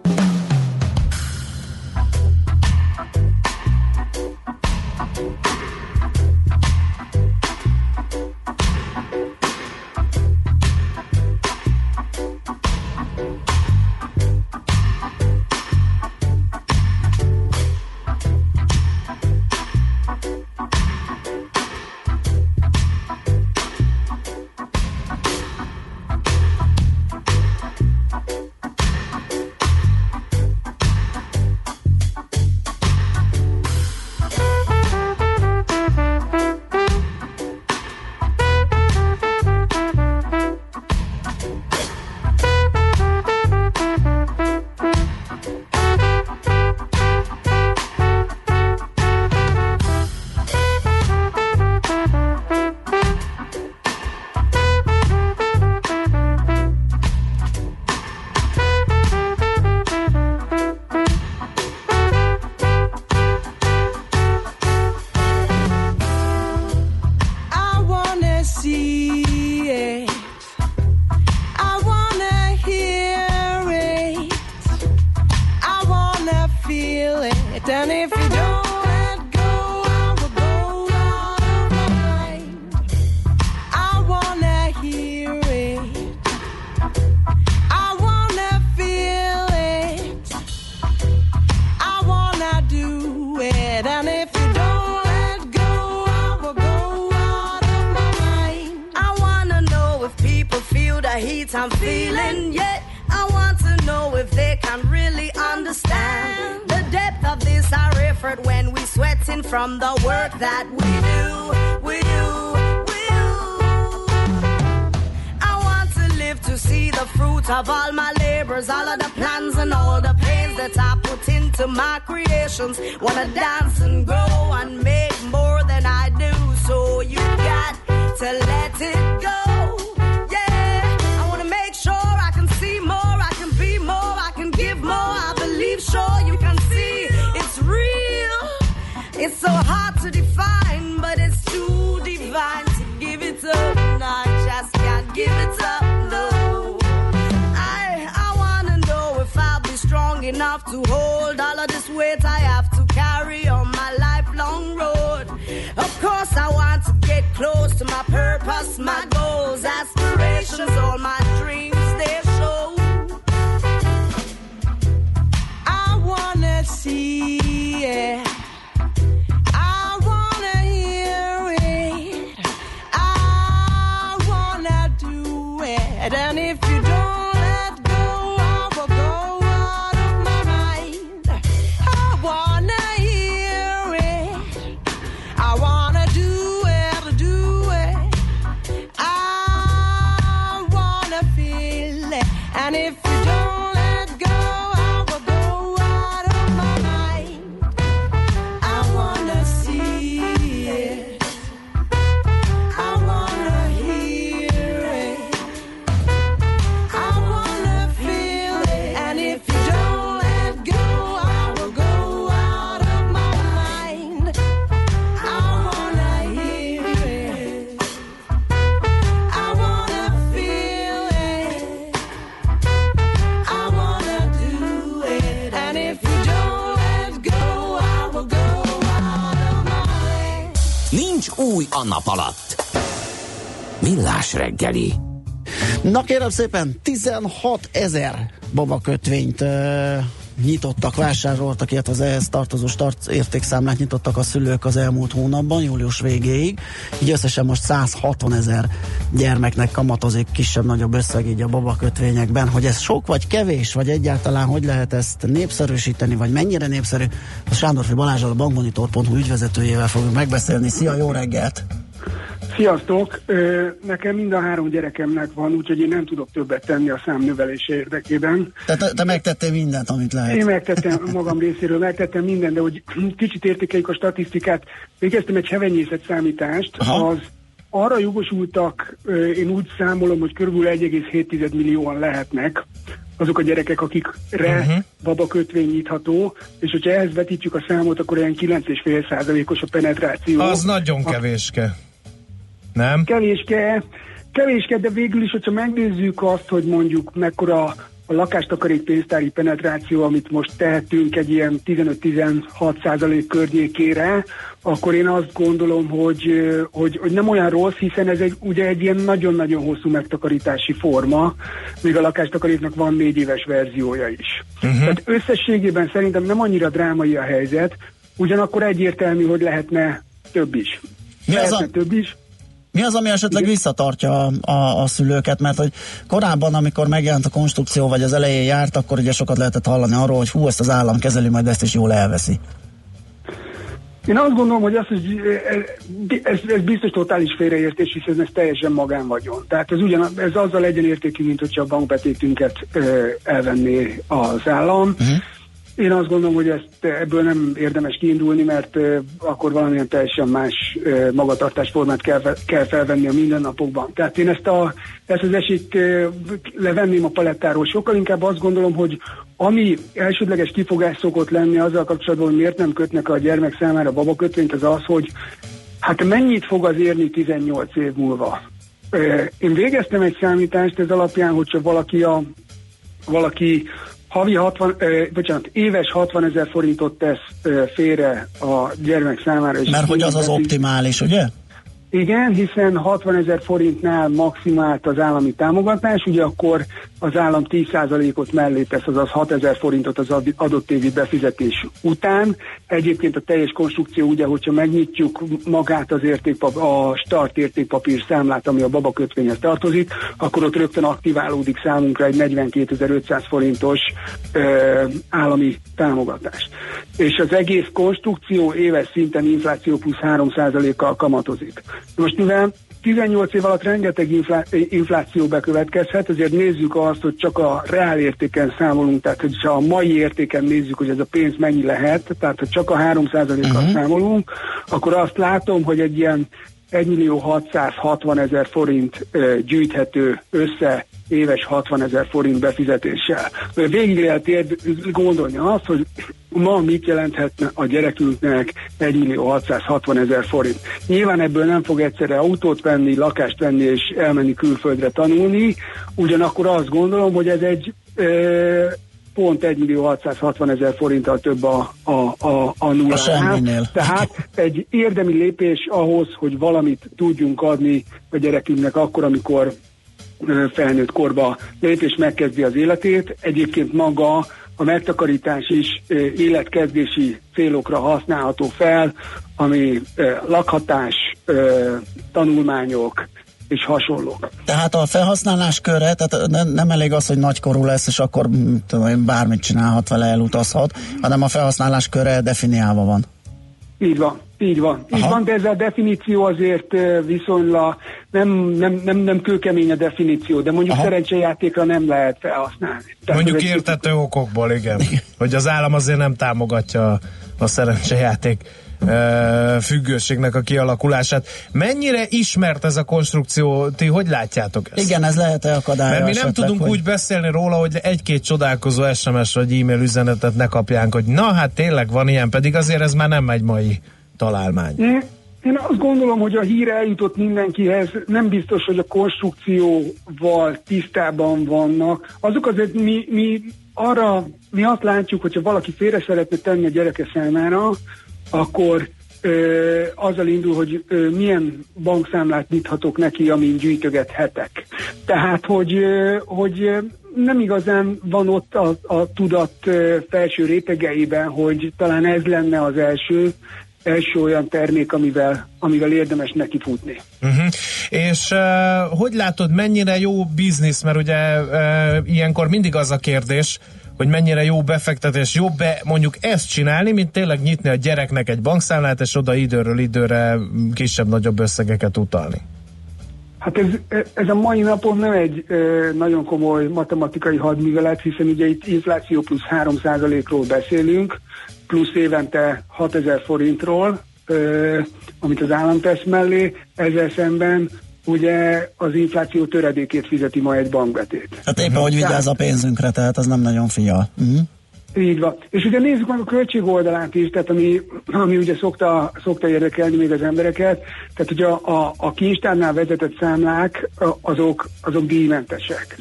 See it. I wanna hear it. I wanna feel it. And if I'm feeling. Yeah, I want to know if they can really understand the depth of this our effort when we sweating from the work that we do. We do. We do. I want to live to see the fruit of all my labors, all of the plans and all the pains that I put into my creations. Wanna dance and grow and make more than I do. So you got to let it go. To hold all of this weight I have to carry on my lifelong road. Of course, I want to get close to my purpose, my goals, aspirations, all my nap alatt. Millás reggeli. Na kérem szépen, 16 ezer babakötvényt uh, nyitottak, vásároltak, illetve az ehhez tartozó start értékszámlát nyitottak a szülők az elmúlt hónapban, július végéig. Így összesen most 160 ezer gyermeknek kamatozik kisebb-nagyobb összeg így a babakötvényekben. Hogy ez sok vagy kevés, vagy egyáltalán hogy lehet ezt népszerűsíteni, vagy mennyire népszerű, a Sándorfi Balázsal a bankmonitor.hu ügyvezetőjével fogunk megbeszélni. Szia, jó reggelt! Sziasztok! Nekem mind a három gyerekemnek van, úgyhogy én nem tudok többet tenni a szám növelése érdekében. Te, te, te megtettél mindent, amit lehet. Én megtettem magam részéről, megtettem mindent, de hogy kicsit értékeljük a statisztikát, végeztem egy hevenyészet számítást, Aha. az arra jogosultak, én úgy számolom, hogy kb. 1,7 millióan lehetnek azok a gyerekek, akikre uh-huh. babakötvény nyitható, és hogyha ehhez vetítjük a számot, akkor olyan 9,5 százalékos a penetráció. Az nagyon kevéske. Nem? Kevéske, kevéske, de végül is, hogyha megnézzük azt, hogy mondjuk mekkora a lakástakarék pénztári penetráció, amit most tehetünk egy ilyen 15-16 százalék környékére, akkor én azt gondolom, hogy, hogy, hogy nem olyan rossz, hiszen ez egy, ugye egy ilyen nagyon-nagyon hosszú megtakarítási forma, még a lakástakaréknak van négy éves verziója is. Uh-huh. Tehát összességében szerintem nem annyira drámai a helyzet, ugyanakkor egyértelmű, hogy lehetne több is. Mi lehetne az a... több is. Mi az, ami esetleg visszatartja a, a, a szülőket? Mert hogy korábban, amikor megjelent a konstrukció, vagy az elején járt, akkor ugye sokat lehetett hallani arról, hogy hú, ezt az állam kezeli, majd ezt is jól elveszi. Én azt gondolom, hogy az, hogy ez, ez biztos totális félreértés, hiszen ez teljesen magánvagyon. Tehát ez, ugyan, ez azzal egyenértékű, mint hogyha a bankbetétünket elvenné az állam. Uh-huh. Én azt gondolom, hogy ezt ebből nem érdemes kiindulni, mert uh, akkor valamilyen teljesen más uh, magatartásformát kell, kell felvenni a mindennapokban. Tehát én ezt, a, ezt az esélyt levenném a palettáról. Sokkal inkább azt gondolom, hogy ami elsődleges kifogás szokott lenni azzal kapcsolatban, hogy miért nem kötnek a gyermek számára babakötvényt, az az, hogy hát mennyit fog az érni 18 év múlva. Én végeztem egy számítást ez alapján, hogyha valaki a valaki havi 60, eh, bocsánat, éves 60 ezer forintot tesz eh, félre a gyermek számára. És Mert hogy az az optimális, ugye? Igen, hiszen 60 ezer forintnál maximált az állami támogatás, ugye akkor az állam 10%-ot mellé tesz, azaz 6 ezer forintot az adott évi befizetés után. Egyébként a teljes konstrukció, ugye, hogyha megnyitjuk magát az értékpap, a start értékpapír számlát, ami a babakötvényhez tartozik, akkor ott rögtön aktiválódik számunkra egy 42.500 forintos ö, állami támogatás. És az egész konstrukció éves szinten infláció plusz 3%-kal kamatozik. Most mivel 18 év alatt rengeteg inflá- infláció bekövetkezhet, ezért nézzük azt, hogy csak a reál értéken számolunk, tehát hogy ha a mai értéken nézzük, hogy ez a pénz mennyi lehet, tehát ha csak a 3%-kal uh-huh. számolunk, akkor azt látom, hogy egy ilyen 1 millió 660 ezer forint gyűjthető össze éves 60 ezer forint befizetéssel. Végig lehet érd, gondolni azt, hogy ma mit jelenthetne a gyerekünknek 1 millió 660 ezer forint. Nyilván ebből nem fog egyszerre autót venni, lakást venni és elmenni külföldre tanulni, ugyanakkor azt gondolom, hogy ez egy pont 1 millió 660 ezer forinttal több a, a, a, a nullánál. Tehát egy érdemi lépés ahhoz, hogy valamit tudjunk adni a gyerekünknek akkor, amikor felnőtt korba lép és megkezdi az életét. Egyébként maga a megtakarítás is életkezdési célokra használható fel, ami lakhatás, tanulmányok, és hasonlók. Tehát a felhasználás köre, tehát nem, nem elég az, hogy nagykorú lesz, és akkor tudom, bármit csinálhat vele, elutazhat, hanem a felhasználás köre definiálva van. Így van, így van. Aha. Így van, de ez a definíció azért viszonylag nem, nem, nem, nem kőkemény a definíció, de mondjuk Aha. szerencsejátékra nem lehet felhasználni. Tehát mondjuk értető egy... okokból, igen. hogy az állam azért nem támogatja a szerencsejáték függőségnek a kialakulását. Mennyire ismert ez a konstrukció? Ti hogy látjátok ezt? Igen, ez lehet-e akadály? Mert mi nem esetleg, tudunk hogy... úgy beszélni róla, hogy egy-két csodálkozó SMS vagy e-mail üzenetet ne kapjánk, hogy na hát tényleg van ilyen, pedig azért ez már nem egy mai találmány. Mm. Én azt gondolom, hogy a hír eljutott mindenkihez, nem biztos, hogy a konstrukcióval tisztában vannak. Azok azért mi, mi arra, mi azt látjuk, hogyha valaki félre szeretne tenni a gyereke számára, akkor ö, azzal indul, hogy ö, milyen bankszámlát nyithatok neki, amin gyűjtögethetek. Tehát, hogy, ö, hogy nem igazán van ott a, a tudat felső rétegeiben, hogy talán ez lenne az első, első olyan termék, amivel, amivel érdemes nekifutni. Uh-huh. És uh, hogy látod, mennyire jó biznisz, mert ugye uh, ilyenkor mindig az a kérdés, hogy mennyire jó befektetés, jobb-e mondjuk ezt csinálni, mint tényleg nyitni a gyereknek egy bankszámlát, és oda időről időre kisebb-nagyobb összegeket utalni? Hát ez, ez a mai napon nem egy nagyon komoly matematikai hadművelet, hiszen ugye itt infláció plusz 3%-ról beszélünk, plusz évente 6000 forintról, amit az állam tesz mellé, ezzel szemben ugye az infláció töredékét fizeti ma egy bankbetét. Hát éppen, hogy vigyáz a pénzünkre, tehát az nem nagyon fia. Uh-huh. Így van. És ugye nézzük meg a költség oldalát is, tehát ami, ami ugye szokta, szokta érdekelni még az embereket, tehát ugye a, a, a kincstárnál vezetett számlák azok, azok díjmentesek.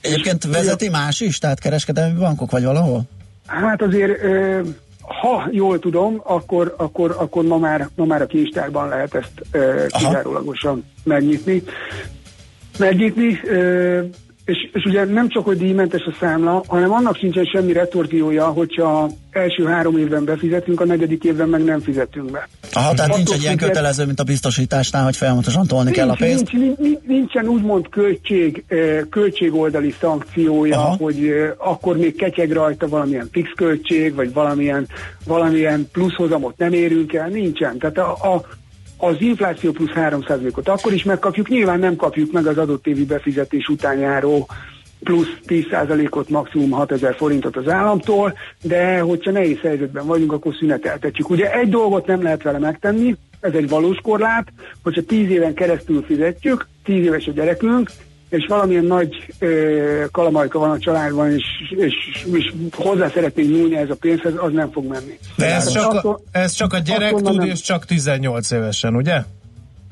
Egyébként vezeti más is, tehát kereskedelmi bankok vagy valahol? Hát azért, ha jól tudom, akkor, akkor, akkor ma, már, ma már a kincstárban lehet ezt kizárólagosan megnyitni. Megnyitni, és, és ugye nem csak, hogy díjmentes a számla, hanem annak sincsen semmi retorziója, hogyha első három évben befizetünk, a negyedik évben meg nem fizetünk be. Aha, tehát nincs egy ilyen kötelező, mint a biztosításnál, hogy folyamatosan tolni nincs, kell a pénzt? Nincs, nincs, nincsen úgymond költség, költségoldali szankciója, Aha. hogy akkor még ketyeg rajta valamilyen fix költség, vagy valamilyen, valamilyen pluszhozamot nem érünk el, nincsen. Tehát a, a, az infláció plusz 3%-ot akkor is megkapjuk, nyilván nem kapjuk meg az adott évi befizetés után járó plusz 10%-ot, maximum 6000 forintot az államtól, de hogyha nehéz helyzetben vagyunk, akkor szüneteltetjük. Ugye egy dolgot nem lehet vele megtenni, ez egy valós korlát, hogyha 10 éven keresztül fizetjük, 10 éves a gyerekünk, és valamilyen nagy ö, kalamajka van a családban, és, és, és hozzá szeretnénk nyúlni ez a pénzhez, az nem fog menni. De ez, csak, a, ez csak a gyerek tud, nem. és csak 18 évesen, ugye?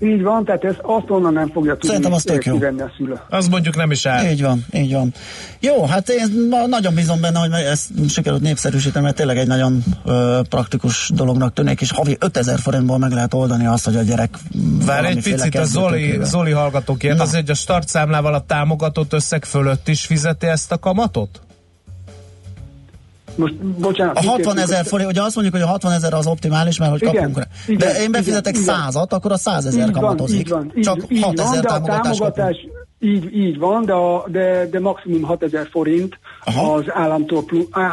Így van, tehát ez azt onnan nem fogja tudni Szerintem az tök jó. a szülő. Az mondjuk nem is áll. Így van, így van. Jó, hát én nagyon bízom benne, hogy ezt sikerült népszerűsíteni, mert tényleg egy nagyon ö, praktikus dolognak tűnik, és havi 5000 forintból meg lehet oldani azt, hogy a gyerek Vár egy picit, a Zoli, Zoli hallgató kérdezi, hogy a startszámlával a támogatott összeg fölött is fizeti ezt a kamatot? Most, bocsánat. A 60 ezer forint, ugye azt mondjuk, hogy a 60 ezer az optimális, mert hogy igen, kapunk rá. De igen, én befizetek igen, százat, akkor a 100 ezer kamatozik. Így van, így, Csak így 6 ezer támogatás, támogatás így, így van, de, a, de, de maximum 6000 forint Aha. az államtól,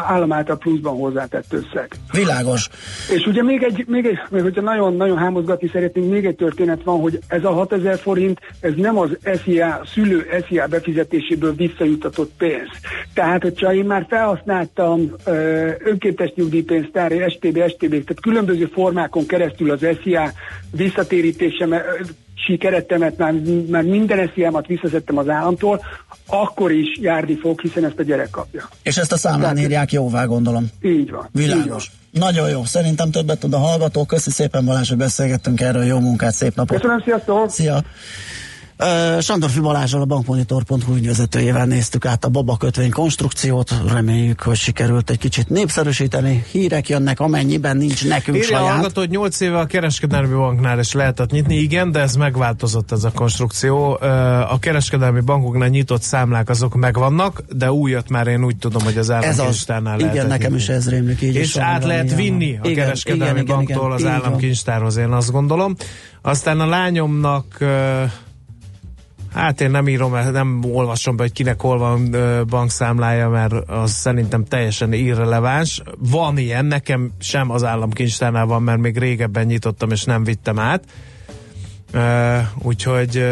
állam által pluszban hozzátett összeg. Világos. És ugye még egy, még egy még hogyha nagyon-nagyon hámozgatni szeretnénk, még egy történet van, hogy ez a 6000 forint, ez nem az SZIA, szülő SZIA befizetéséből visszajutatott pénz. Tehát, hogyha én már felhasználtam ö, önkéntes nyugdíjpénztár, STB, STB, tehát különböző formákon keresztül az SZIA visszatérítése sikerettemet, már, már minden esziámat visszaszedtem az államtól, akkor is járni fog, hiszen ezt a gyerek kapja. És ezt a számlán írják jóvá, gondolom. Így van. Világos. Így van. Nagyon jó, szerintem többet tud a hallgató. Köszi szépen Balázs, hogy beszélgettünk erről. Jó munkát, szép napot. Köszönöm, sziasztok! Szia! Sandorfi Balázsral a bankmonitor.hu ügyvezetőjével néztük át a baba kötvény konstrukciót. Reméljük, hogy sikerült egy kicsit népszerűsíteni. Hírek jönnek, amennyiben nincs nekünk Írja saját. hallgató, hogy 8 éve a kereskedelmi banknál is lehetett nyitni. Igen, de ez megváltozott ez a konstrukció. A kereskedelmi bankoknál nyitott számlák azok megvannak, de újat már én úgy tudom, hogy az államkincstárnál lehet. Igen, nekem is ez rémlik így. És át lehet vinni a igen, kereskedelmi igen, banktól igen, az államkincstárhoz, én azt gondolom. Aztán a lányomnak Hát én nem írom, nem olvasom be, hogy kinek hol van bankszámlája, mert az szerintem teljesen irreleváns. Van ilyen, nekem sem az államkincstárnál van, mert még régebben nyitottam, és nem vittem át. Úgyhogy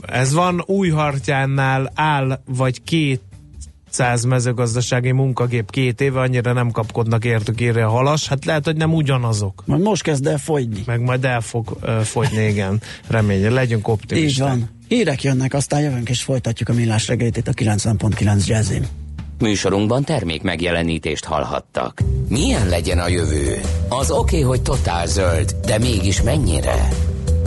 ez van, új hartyánnál áll vagy két száz mezőgazdasági munkagép két éve, annyira nem kapkodnak értük írja a halas, hát lehet, hogy nem ugyanazok. Majd most kezd el fogyni. Meg majd el fog uh, fogyni, igen. Reménye, legyünk optimisták. Így van. Hírek jönnek, aztán jövünk és folytatjuk a millás reggelit itt a 90.9 jazzin. Műsorunkban termék megjelenítést hallhattak. Milyen legyen a jövő? Az oké, okay, hogy totál zöld, de mégis mennyire?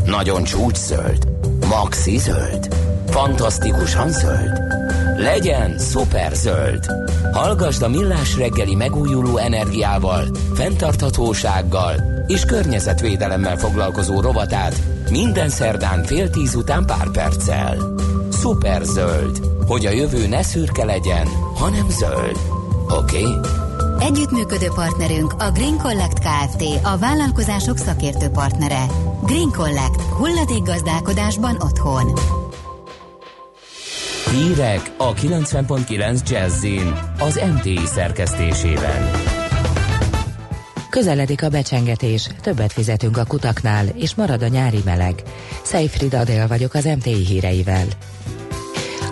Nagyon csúcs zöld? Maxi zöld? Fantasztikusan zöld? Legyen szuper zöld! Hallgasd a Millás reggeli megújuló energiával, fenntarthatósággal és környezetvédelemmel foglalkozó rovatát minden szerdán fél tíz után pár perccel. Szuper zöld, hogy a jövő ne szürke legyen, hanem zöld. Oké? Okay? Együttműködő partnerünk a Green Collect Kft. A vállalkozások szakértő partnere. Green Collect. Hulladék gazdálkodásban otthon. Hírek a 90.9 Jazzin az MTI szerkesztésében. Közeledik a becsengetés, többet fizetünk a kutaknál, és marad a nyári meleg. Szejfrid Adél vagyok az MTI híreivel.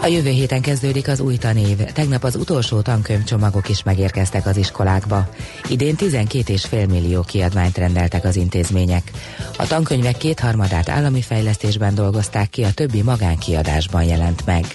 A jövő héten kezdődik az új tanév. Tegnap az utolsó tankönyvcsomagok is megérkeztek az iskolákba. Idén 12,5 millió kiadványt rendeltek az intézmények. A tankönyvek kétharmadát állami fejlesztésben dolgozták ki, a többi magánkiadásban jelent meg.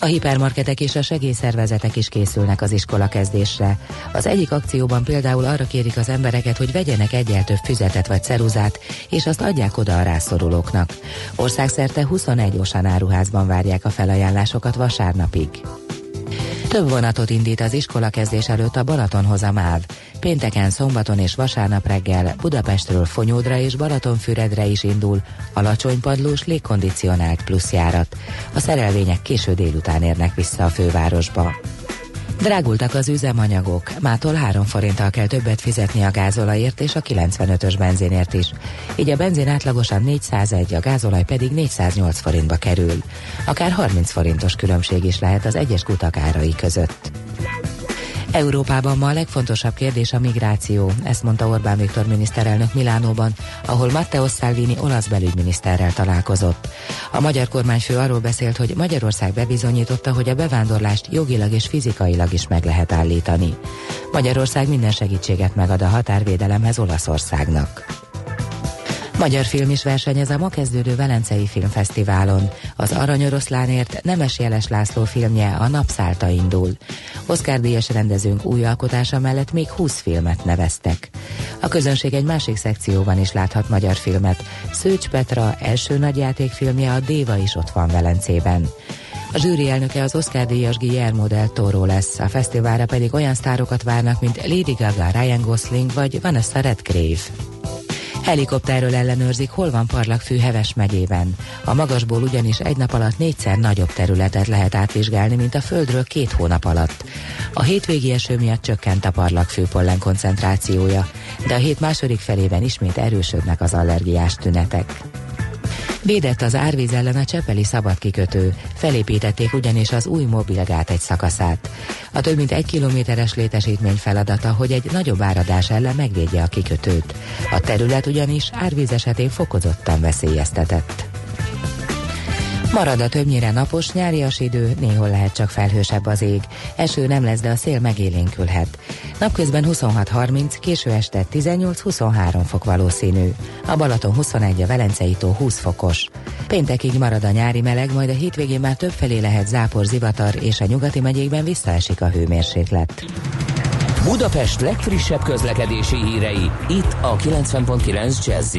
A hipermarketek és a segélyszervezetek is készülnek az iskola kezdésre. Az egyik akcióban például arra kérik az embereket, hogy vegyenek egyel több füzetet vagy ceruzát, és azt adják oda a rászorulóknak. Országszerte 21 Osan áruházban várják a felajánlásokat vasárnapig. Több vonatot indít az iskola kezdés előtt a Balatonhoz a MÁV. Pénteken, szombaton és vasárnap reggel Budapestről Fonyódra és Balatonfüredre is indul alacsony padlós légkondicionált pluszjárat. A szerelvények késő délután érnek vissza a fővárosba. Drágultak az üzemanyagok, mától 3 forinttal kell többet fizetni a gázolajért és a 95-ös benzinért is. Így a benzin átlagosan 401, a gázolaj pedig 408 forintba kerül. Akár 30 forintos különbség is lehet az egyes kutak árai között. Európában ma a legfontosabb kérdés a migráció, ezt mondta Orbán Viktor miniszterelnök Milánóban, ahol Matteo Salvini olasz belügyminiszterrel találkozott. A magyar kormányfő arról beszélt, hogy Magyarország bebizonyította, hogy a bevándorlást jogilag és fizikailag is meg lehet állítani. Magyarország minden segítséget megad a határvédelemhez Olaszországnak. Magyar film is versenyez a ma kezdődő Velencei Filmfesztiválon. Az Aranyoroszlánért Nemes Jeles László filmje a Napszálta indul. Oscar díjas rendezőnk új alkotása mellett még 20 filmet neveztek. A közönség egy másik szekcióban is láthat magyar filmet. Szőcs Petra első nagyjátékfilmje a Déva is ott van Velencében. A zsűri elnöke az Oscar díjas Guillermo del Toro lesz, a fesztiválra pedig olyan sztárokat várnak, mint Lady Gaga, Ryan Gosling vagy Vanessa Redgrave. Helikopterről ellenőrzik, hol van parlagfű Heves megyében. A magasból ugyanis egy nap alatt négyszer nagyobb területet lehet átvizsgálni, mint a földről két hónap alatt. A hétvégi eső miatt csökkent a parlagfű pollen koncentrációja, de a hét második felében ismét erősödnek az allergiás tünetek. Védett az árvíz ellen a Csepeli szabadkikötő. Felépítették ugyanis az új mobilgát egy szakaszát. A több mint egy kilométeres létesítmény feladata, hogy egy nagyobb áradás ellen megvédje a kikötőt. A terület ugyanis árvíz esetén fokozottan veszélyeztetett. Marad a többnyire napos, nyárias idő, néhol lehet csak felhősebb az ég. Eső nem lesz, de a szél megélénkülhet. Napközben 26-30, késő este 18-23 fok valószínű. A Balaton 21, a Velencei tó 20 fokos. Péntekig marad a nyári meleg, majd a hétvégén már többfelé lehet zápor, zivatar, és a nyugati megyékben visszaesik a hőmérséklet. Budapest legfrissebb közlekedési hírei, itt a 90.9 jazz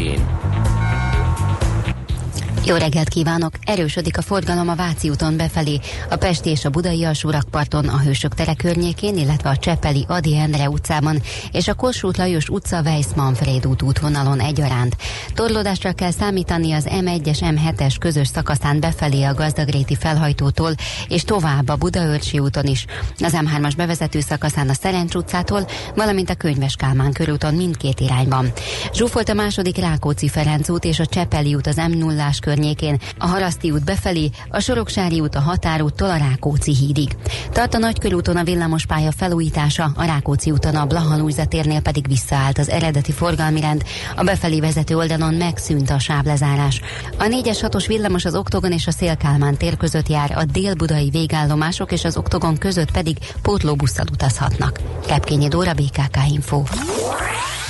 jó reggelt kívánok! Erősödik a forgalom a Váci úton befelé, a Pesti és a Budai alsórakparton, a Hősök tere környékén, illetve a Csepeli Adi Endre utcában és a Kossuth Lajos utca Weiss Manfred út útvonalon egyaránt. Torlódásra kell számítani az M1-es M7-es közös szakaszán befelé a Gazdagréti felhajtótól és tovább a Budaörsi úton is. Az M3-as bevezető szakaszán a Szerencs utcától, valamint a Könyves Kálmán körúton mindkét irányban. Zsúfolt a második Rákóczi Ferenc út és a Csepeli út az m 0 környékén, a Haraszti út befelé, a Soroksári út a határúttól a Rákóczi hídig. Tart a Nagykörúton a villamospálya felújítása, a Rákóczi úton a Blaha térnél pedig visszaállt az eredeti forgalmi rend, a befelé vezető oldalon megszűnt a sáblezárás. A 4-es 6-os villamos az Oktogon és a Szélkálmán tér között jár, a dél-budai végállomások és az Oktogon között pedig pótlóbusszal utazhatnak. Kepkényi Dóra, BKK Info.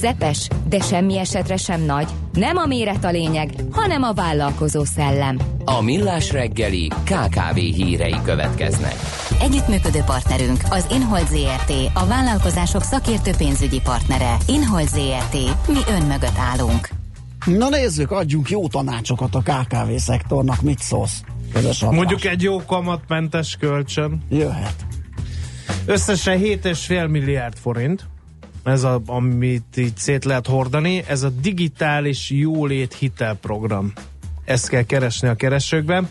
Közepes, de semmi esetre sem nagy. Nem a méret a lényeg, hanem a vállalkozó szellem. A Millás reggeli KKV hírei következnek. Együttműködő partnerünk az Inhold ZRT, a vállalkozások szakértő pénzügyi partnere. Inhold ZRT, mi ön mögött állunk. Na nézzük, adjunk jó tanácsokat a KKV szektornak, mit szólsz? Mondjuk egy jó kamatmentes kölcsön. Jöhet. Összesen 7,5 milliárd forint. Ez a, amit így szét lehet hordani. Ez a digitális jólét hitelprogram. Ezt kell keresni a keresőkben.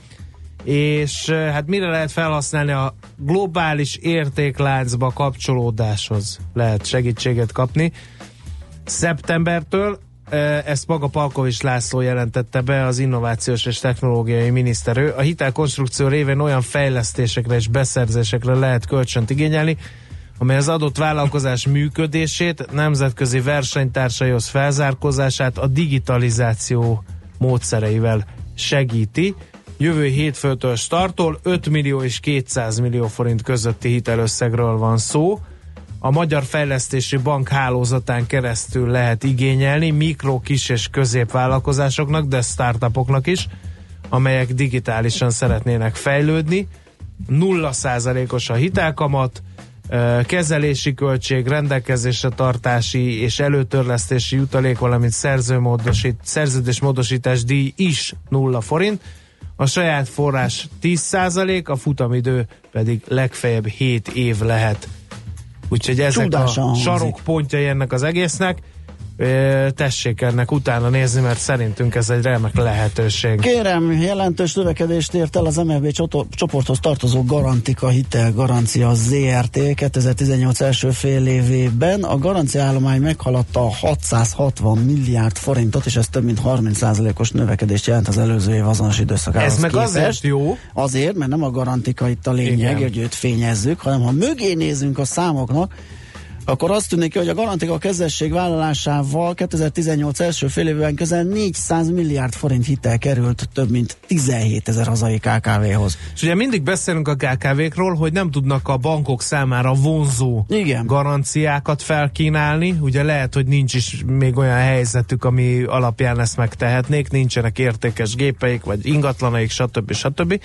És eh, hát mire lehet felhasználni a globális értékláncba kapcsolódáshoz lehet segítséget kapni. Szeptembertől eh, ezt maga Palkovics László jelentette be az innovációs és technológiai miniszterő. A hitelkonstrukció révén olyan fejlesztésekre és beszerzésekre lehet kölcsönt igényelni, amely az adott vállalkozás működését, nemzetközi versenytársaihoz felzárkózását a digitalizáció módszereivel segíti. Jövő hétfőtől startol 5 millió és 200 millió forint közötti hitelösszegről van szó. A Magyar Fejlesztési Bank hálózatán keresztül lehet igényelni mikro, kis és középvállalkozásoknak, de startupoknak is, amelyek digitálisan szeretnének fejlődni. Nulla százalékos a hitelkamat, kezelési költség, rendelkezésre tartási és előtörlesztési jutalék, valamint szerződésmódosítás díj is nulla forint. a saját forrás 10%, a futamidő pedig legfeljebb 7 év lehet. Úgyhogy ezek Csúdásan a sarokpontjai ennek az egésznek. Tessék ennek utána nézni, mert szerintünk ez egy remek lehetőség. Kérem, jelentős növekedést ért el az MFB csoporthoz tartozó Garantika Hitel Garancia ZRT 2018 első fél évében. A garancia állomány meghaladta a 660 milliárd forintot, és ez több mint 30%-os növekedést jelent az előző év azonos időszakához Ez meg képest. azért jó. Azért, mert nem a garantika itt a lényeg, Igen. hogy őt fényezzük, hanem ha mögé nézünk a számoknak, akkor azt tűnik ki, hogy a garantika kezesség vállalásával 2018 első fél évben közel 400 milliárd forint hitel került több mint 17 ezer hazai KKV-hoz. És ugye mindig beszélünk a KKV-król, hogy nem tudnak a bankok számára vonzó Igen. garanciákat felkínálni. Ugye lehet, hogy nincs is még olyan helyzetük, ami alapján ezt megtehetnék, nincsenek értékes gépeik, vagy ingatlanaik, stb. stb.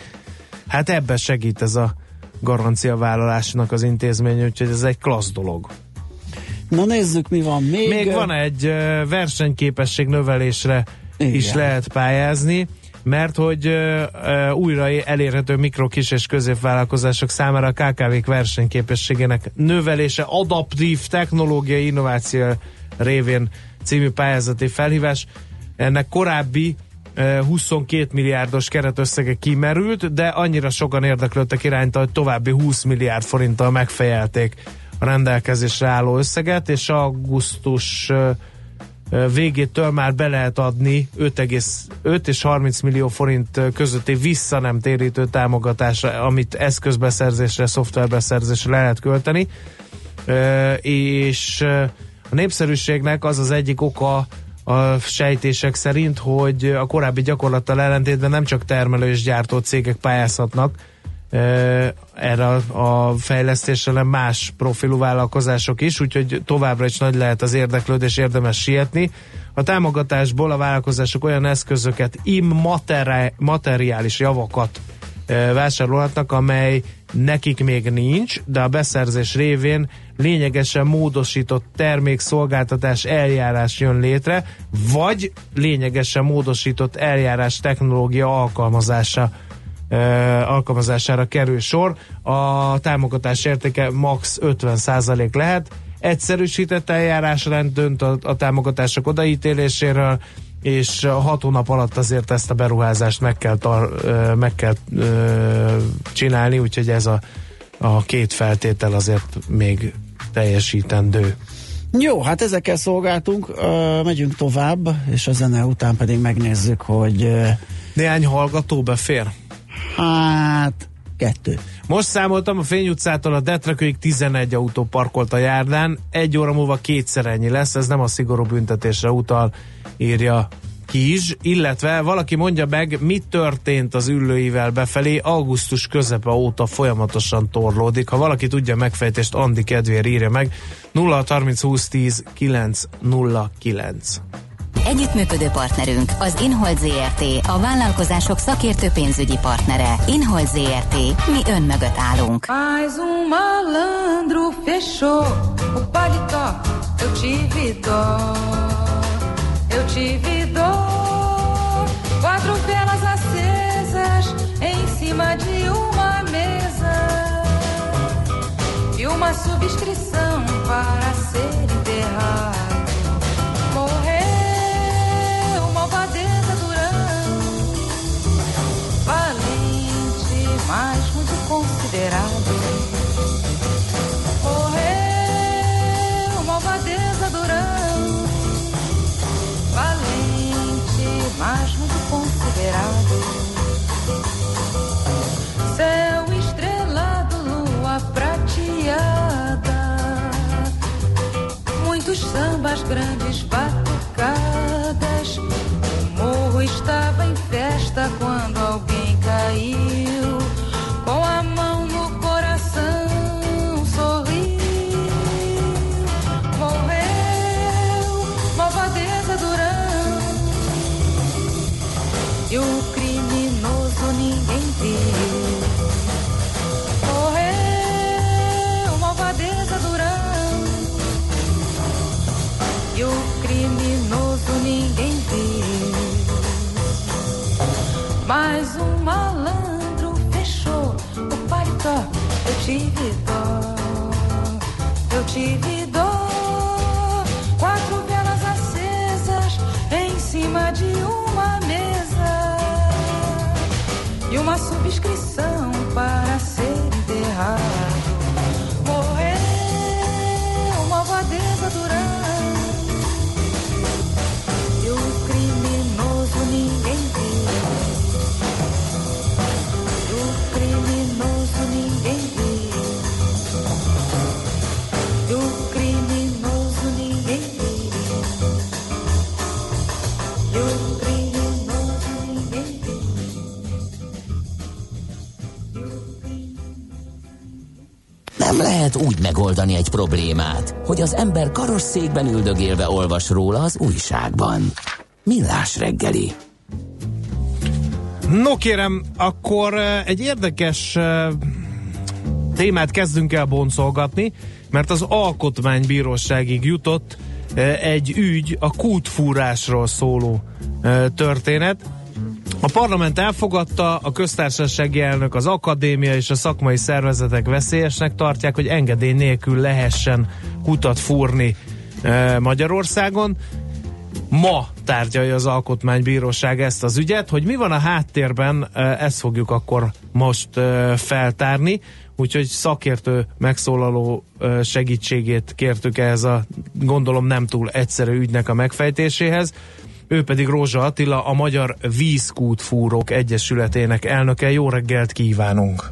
Hát ebben segít ez a garanciavállalásnak az intézmény, úgyhogy ez egy klassz dolog. Na nézzük, mi van még. Még van egy versenyképesség növelésre Igen. is lehet pályázni, mert hogy ö, ö, újra elérhető mikro, kis és középvállalkozások számára a KKV-k versenyképességének növelése, adaptív technológiai innováció révén című pályázati felhívás. Ennek korábbi ö, 22 milliárdos keretösszege kimerült, de annyira sokan érdeklődtek irányta, hogy további 20 milliárd forinttal megfejelték a rendelkezésre álló összeget, és augusztus végétől már be lehet adni 5,5 és 30 millió forint közötti vissza nem térítő támogatásra, amit eszközbeszerzésre, szoftverbeszerzésre le lehet költeni. És a népszerűségnek az az egyik oka a sejtések szerint, hogy a korábbi gyakorlattal ellentétben nem csak termelő és gyártó cégek pályázhatnak erre a- fejlesztésre, más profilú vállalkozások is, úgyhogy továbbra is nagy lehet az érdeklődés, érdemes sietni. A támogatásból a vállalkozások olyan eszközöket, immateriális javakat vásárolhatnak, amely nekik még nincs, de a beszerzés révén lényegesen módosított termékszolgáltatás eljárás jön létre, vagy lényegesen módosított eljárás technológia alkalmazása alkalmazására kerül sor. A támogatás értéke max 50% lehet. Egyszerűsített eljárásrend dönt a, a támogatások odaítéléséről, és hat hónap alatt azért ezt a beruházást meg kell, tar, meg kell csinálni, úgyhogy ez a, a két feltétel azért még teljesítendő. Jó, hát ezekkel szolgáltunk, megyünk tovább, és a zene után pedig megnézzük, hogy Néhány hallgató befér? Hát kettő. Most számoltam, a Fény utcától a Detrekőig 11 autó parkolt a járdán, egy óra múlva kétszer ennyi lesz, ez nem a szigorú büntetésre utal, írja Kizs, illetve valaki mondja meg, mi történt az üllőivel befelé, augusztus közepe óta folyamatosan torlódik. Ha valaki tudja megfejtést, Andi kedvéért írja meg 0630 20 10 909. Együttműködő partnerünk az Inhold ZRT, a vállalkozások szakértő pénzügyi partnere. Inhold ZRT, mi ön mögött állunk. Mais um malandro fechou o paletó. Eu tive dó, eu tive dó. Quatro velas acesas em cima de uma mesa e uma subscrição para ser enterrado. Considerado. Morreu malvadeza Durão, valente, mas muito considerado. Céu estrelado, lua prateada, muitos sambas grandes batucadas. Tive dó, eu tive dó. Quatro velas acesas em cima de uma mesa e uma subscrição para ser enterrado. Morreu uma abadesa durante lehet úgy megoldani egy problémát, hogy az ember karosszékben üldögélve olvas róla az újságban. Millás reggeli. No kérem, akkor eh, egy érdekes eh, témát kezdünk el boncolgatni, mert az alkotmánybíróságig jutott eh, egy ügy, a kútfúrásról szóló történet. A parlament elfogadta, a köztársasági elnök, az akadémia és a szakmai szervezetek veszélyesnek tartják, hogy engedély nélkül lehessen kutat fúrni eh, Magyarországon. Ma tárgyalja az Alkotmánybíróság ezt az ügyet, hogy mi van a háttérben, eh, ezt fogjuk akkor most eh, feltárni, úgyhogy szakértő megszólaló segítségét kértük ehhez a gondolom nem túl egyszerű ügynek a megfejtéséhez. Ő pedig Rózsa Attila, a Magyar Vízkútfúrók Egyesületének elnöke. Jó reggelt kívánunk!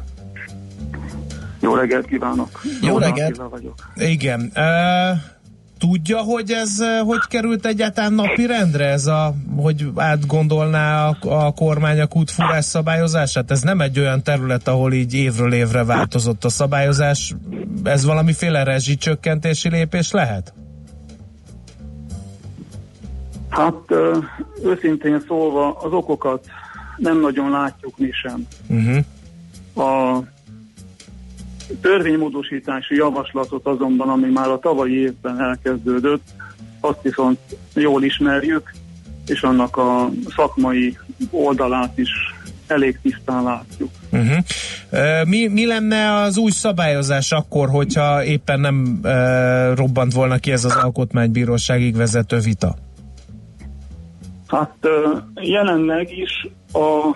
Jó reggelt kívánok! Jó reggelt. Attila vagyok. Igen. Uh, tudja, hogy ez hogy került egyáltalán napirendre, ez a, hogy átgondolná a, a kormány a kútfúrás szabályozását? Ez nem egy olyan terület, ahol így évről évre változott a szabályozás. Ez valamiféle rezsicsökkentési lépés lehet? Hát őszintén szólva az okokat nem nagyon látjuk mi sem. Uh-huh. A törvénymódosítási javaslatot azonban, ami már a tavalyi évben elkezdődött, azt viszont jól ismerjük, és annak a szakmai oldalát is elég tisztán látjuk. Uh-huh. Uh, mi, mi lenne az új szabályozás akkor, hogyha éppen nem uh, robbant volna ki ez az alkotmánybíróságig vezető vita? Hát jelenleg is a,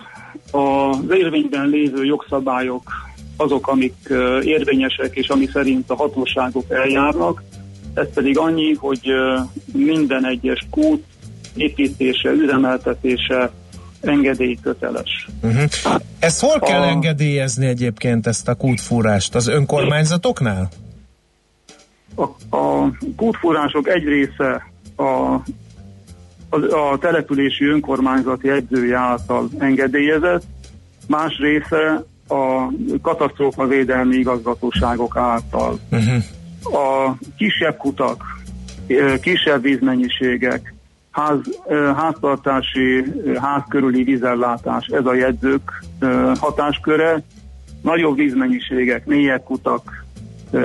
a, az érvényben lévő jogszabályok azok, amik érvényesek, és ami szerint a hatóságok eljárnak. Ez pedig annyi, hogy minden egyes kút építése, üzemeltetése engedélyköteles. Uh-huh. Ezt hol kell A- engedélyezni egyébként ezt a kútfúrást? Az önkormányzatoknál? A, a kútfúrások egy része a, a, a települési önkormányzati edzője által engedélyezett, más része a katasztrófavédelmi igazgatóságok által. Uh-huh. A kisebb kutak, kisebb vízmennyiségek, ház, háztartási, ház körüli vízellátás, ez a jegyzők hatásköre, nagyobb vízmennyiségek, mélyebb kutak,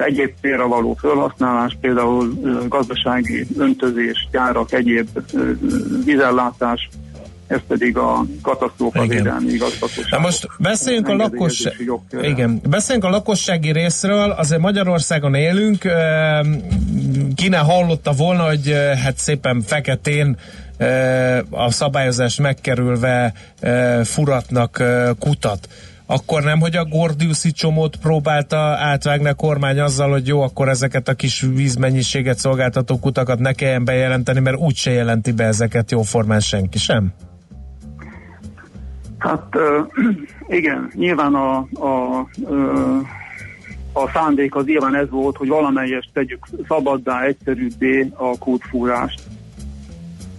egyéb célra való felhasználás, például gazdasági öntözés, gyárak, egyéb vízellátás, ez pedig a katasztrófavédelmi igazgatóság. Na most beszéljünk a lakosság... Igen, beszéljünk a lakossági részről, azért Magyarországon élünk, ki ne hallotta volna, hogy hát szépen feketén a szabályozás megkerülve furatnak kutat. Akkor nem, hogy a Gordiuszi csomót próbálta átvágni a kormány azzal, hogy jó, akkor ezeket a kis vízmennyiséget szolgáltató kutakat ne kelljen bejelenteni, mert úgyse jelenti be ezeket jóformán senki sem. Hát igen, nyilván a, a, ö, a szándék az nyilván ez volt, hogy valamelyest tegyük szabaddá, egyszerűbbé a kútfúrást.